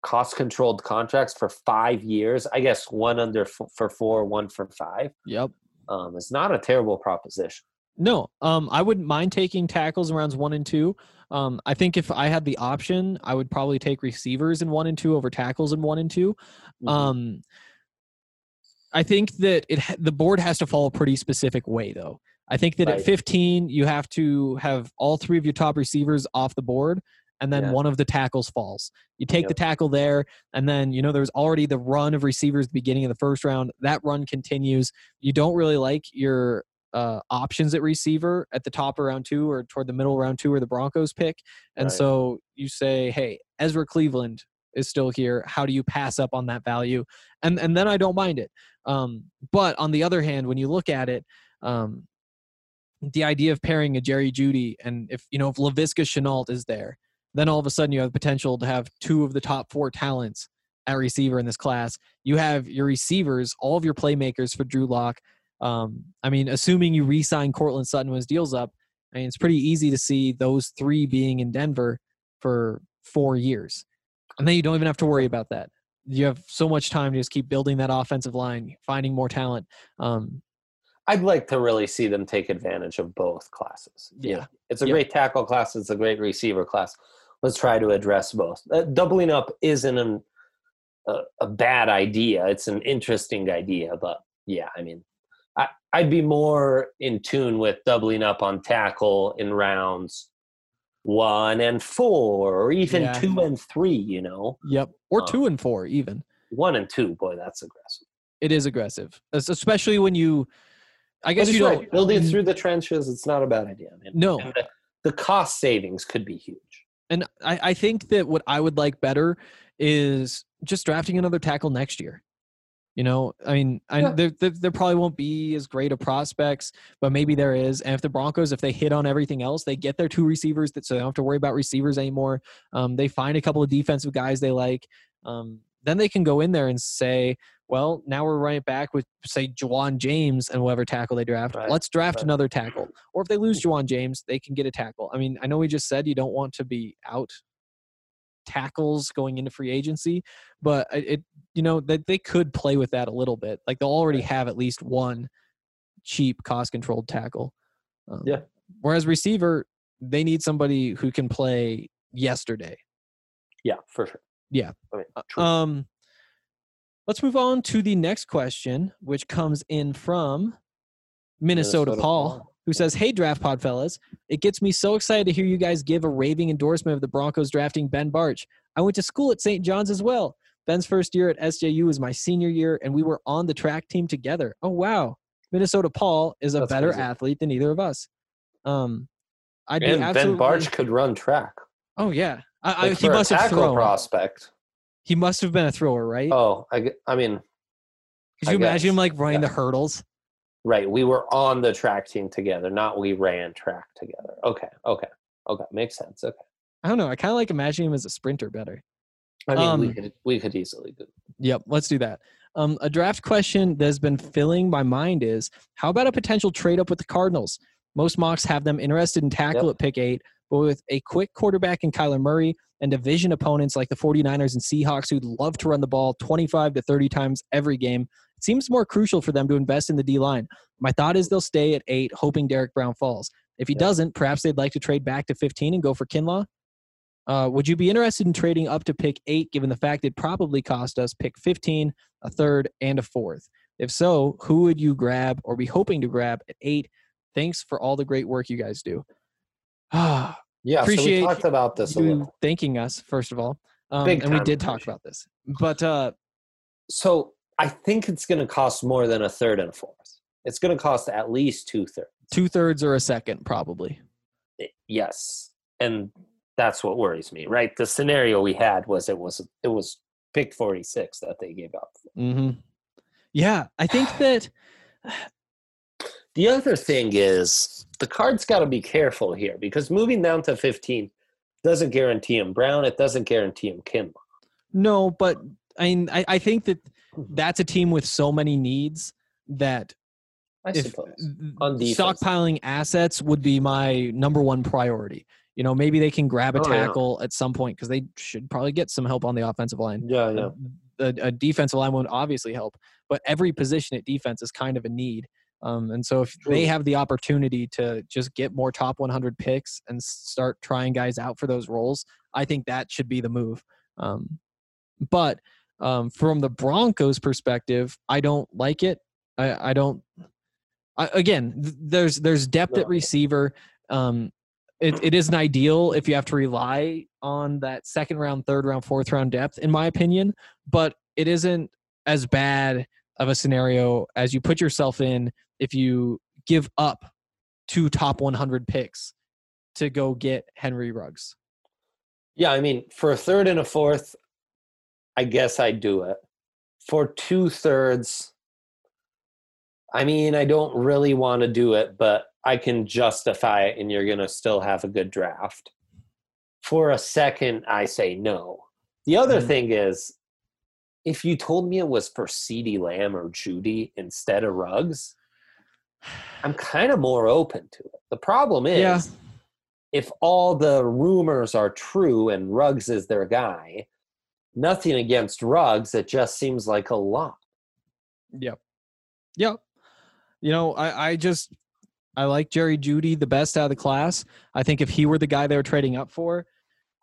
cost controlled contracts for five years i guess one under f- for four one for five Yep. um, is not a terrible proposition No, um, I wouldn't mind taking tackles in rounds one and two. Um, I think if I had the option, I would probably take receivers in one and two over tackles in one and 2 Mhm. Um, I think that it ha- the board has to fall a pretty specific way, though. I think that Right. at 15, you have to have all three of your top receivers off the board, and then Yeah. one of the tackles falls. You take the tackle there, and then you know there's already the run of receivers at the beginning of the first round. That run continues. You don't really like your uh, options at receiver at the top of round two or toward the middle of round two where the Broncos pick. And Right. so you say, hey, Ezra Cleveland is still here. How do you pass up on that value? And and then I don't mind it. Um, but on the other hand, when you look at it, um, the idea of pairing a Jerry Jeudy and if you know if Laviska Shenault is there, then all of a sudden you have the potential to have two of the top four talents at receiver in this class. You have your receivers, all of your playmakers for Drew Lock. Um, I mean, assuming you re-sign Courtland Sutton when his deal's up, I mean, it's pretty easy to see those three being in Denver for four years, and then you don't even have to worry about that. You have so much time to just keep building that offensive line, finding more talent. Um, i'd like to really see them take advantage of both classes You Yeah. know, it's a Yeah. great tackle class it's a great receiver class let's try to address both uh, doubling up isn't an, a, a bad idea it's an interesting idea but yeah i mean I, i'd be more in tune with doubling up on tackle in rounds one and four or even Yeah. two and three you know yep, or Um, two and four even. one and two boy that's aggressive It is aggressive, especially when you. I guess you he's don't building through the trenches it's not a bad idea man. No. The, the cost savings could be huge And I, I think that what I would like better is just drafting another tackle next year. You know, I mean, I, Yeah. there, there there probably won't be as great of prospects, but maybe there is. And if the Broncos, if they hit on everything else, they get their two receivers, that so they don't have to worry about receivers anymore. Um, they find a couple of defensive guys they like. Um, then they can go in there and say, well, now we're right back with say Ja'Wuan James and whatever tackle they draft. Right, Let's draft right. another tackle. Or if they lose Ja'Wuan James, they can get a tackle. I mean, I know we just said you don't want to be out tackles going into free agency, but it, you know that they could play with that a little bit. Like they'll already have at least one cheap cost controlled tackle. Um, Yeah. Whereas receiver, they need somebody who can play yesterday. Yeah, for sure. Yeah. I mean, true. Um, let's move on to the next question, which comes in from Minnesota, Minnesota Paul, Paul. Who says, "Hey, draft pod fellas, it gets me so excited to hear you guys give a raving endorsement of the Broncos drafting Ben Bartch. I went to school at St. John's as well. Ben's first year at SJU was my senior year, and we were on the track team together. Oh wow, Minnesota Paul is a That's better crazy. athlete than either of us. Um, I'd be and Ben. Bartch could run track. Oh yeah, I, I, he must have thrown. prospect. He must have been a thrower, right? Oh, I, I mean, Could I you imagine him like running yeah. the hurdles? Right. We were on the track team together, not we ran track together. Okay, okay, okay. Makes sense. Okay. I don't know. I kind of like imagining him as a sprinter better. I mean, we Um, could we could easily do. Yep, let's do that. Um, a draft question that has been filling my mind is how about a potential trade up with the Cardinals? Most mocks have them interested in tackle Yep. at pick eight, but with a quick quarterback in Kyler Murray and division opponents like the 49ers and Seahawks who'd love to run the ball 25 to 30 times every game, it seems more crucial for them to invest in the D line. My thought is they'll stay at eight, hoping Derrick Brown falls. If he Yeah. doesn't, perhaps they'd like to trade back to 15 and go for Kinlaw. Uh, would you be interested in trading up to pick eight, given the fact it probably cost us pick 15, a third, and a fourth? If so, who would you grab or be hoping to grab at eight? Thanks for all the great work you guys do. Ah, (sighs) Yeah, appreciate so we talked about this a little. thanking us first of all, um, and we did talk about this. But uh, So I think it's going to cost more than a third and a fourth. It's going to cost at least two thirds. two thirds or a second, probably. Yes, and that's what worries me. Right, the scenario we had was it was it was pick forty six that they gave up. hmm Yeah, I think (sighs) that The other thing is the card's got to be careful here because moving down to 15 doesn't guarantee him Brown. It doesn't guarantee him Kim. no, but I mean, I, I think that. That's a team with so many needs that I if suppose. On defense. stockpiling assets would be my number one priority. You know, maybe they can grab a Oh, yeah. tackle at some point because they should probably get some help on the offensive line. Yeah, Uh, The, a defensive line would obviously help, but every position at defense is kind of a need. Um, and so if they have the opportunity to just get more top 100 picks and start trying guys out for those roles, I think that should be the move. Um, but um, from the Broncos' perspective, I don't like it. I, I don't. I, again, th- there's there's depth at receiver. Um, it, it isn't ideal if you have to rely on that second round, third round, fourth round depth, in my opinion. But it isn't as bad of a scenario as you put yourself in if you give up two top 100 picks to go get Henry Ruggs. Yeah, I mean, for a third and a fourth, I guess I'd do it. For two thirds, I mean, I don't really want to do it, but I can justify it, and you're going to still have a good draft. For a second, I say no. The other Mhm. thing is, if you told me it was for CeeDee Lamb or Jeudy instead of Ruggs, I'm kind of more open to it. The problem is, Yeah. if all the rumors are true and Ruggs is their guy, nothing against Ruggs. it just seems like a lot. Yep. Yep. You know, I, I just I like Jerry Jeudy the best out of the class. I think if he were the guy they were trading up for,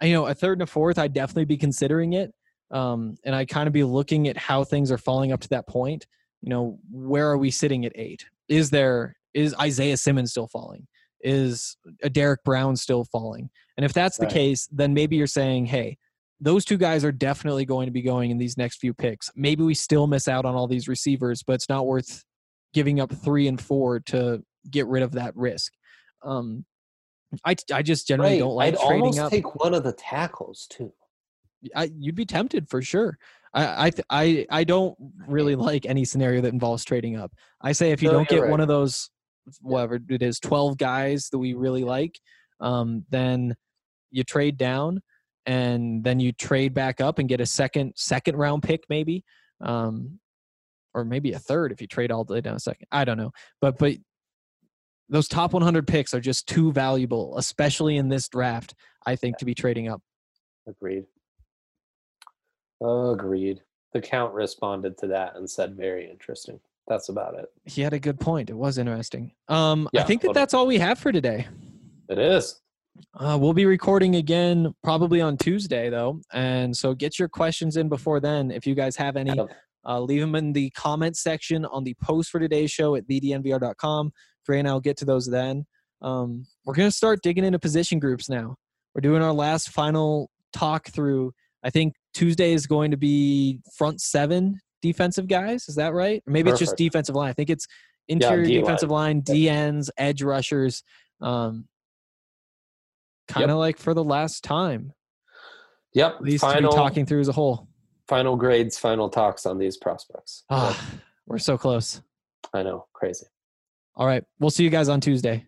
you know, a third and a fourth, I'd definitely be considering it. Um, and I kind of be looking at how things are falling up to that point. You know, where are we sitting at eight? Is there is Isaiah Simmons still falling? Is a Derrick Brown still falling? And if that's the Right. case, then maybe you're saying, hey, those two guys are definitely going to be going in these next few picks. Maybe we still miss out on all these receivers, but it's not worth giving up three and four to get rid of that risk. Um, I, I just generally Right. don't like I'd trading almost up. take one of the tackles too. I, you'd be tempted for sure. I I th- I, I don't really like any scenario that involves trading up. I say if you No, don't get one of those, whatever it is, twelve guys that we really like, um, then you trade down, and then you trade back up and get a second second round pick maybe, um, or maybe a third if you trade all the way down a second. I don't know, but but those top 100 picks are just too valuable, especially in this draft. I think to be trading up. Agreed. Agreed. The count responded to that and said, "Very interesting." That's about it. He had a good point. It was interesting. Um, I think that totally. that's all we have for today. It is. Uh, we'll be recording again probably on Tuesday, though. And so get your questions in before then. If you guys have any, uh, leave them in the comment section on the post for today's show at vdnvr.com. Dre and I will get to those then. Um, we're going to start digging into position groups now. We're doing our last final talk through. I think Tuesday is going to be front seven defensive guys. Is that right? Or maybe it's just defensive line. I think it's interior D-line. defensive line, DNs, edge rushers. Um, kind of like for the last time. Yep. These final talking through as a whole. final grades, final talks on these prospects. Ah, we're so close. I know, crazy. All right. We'll see you guys on Tuesday.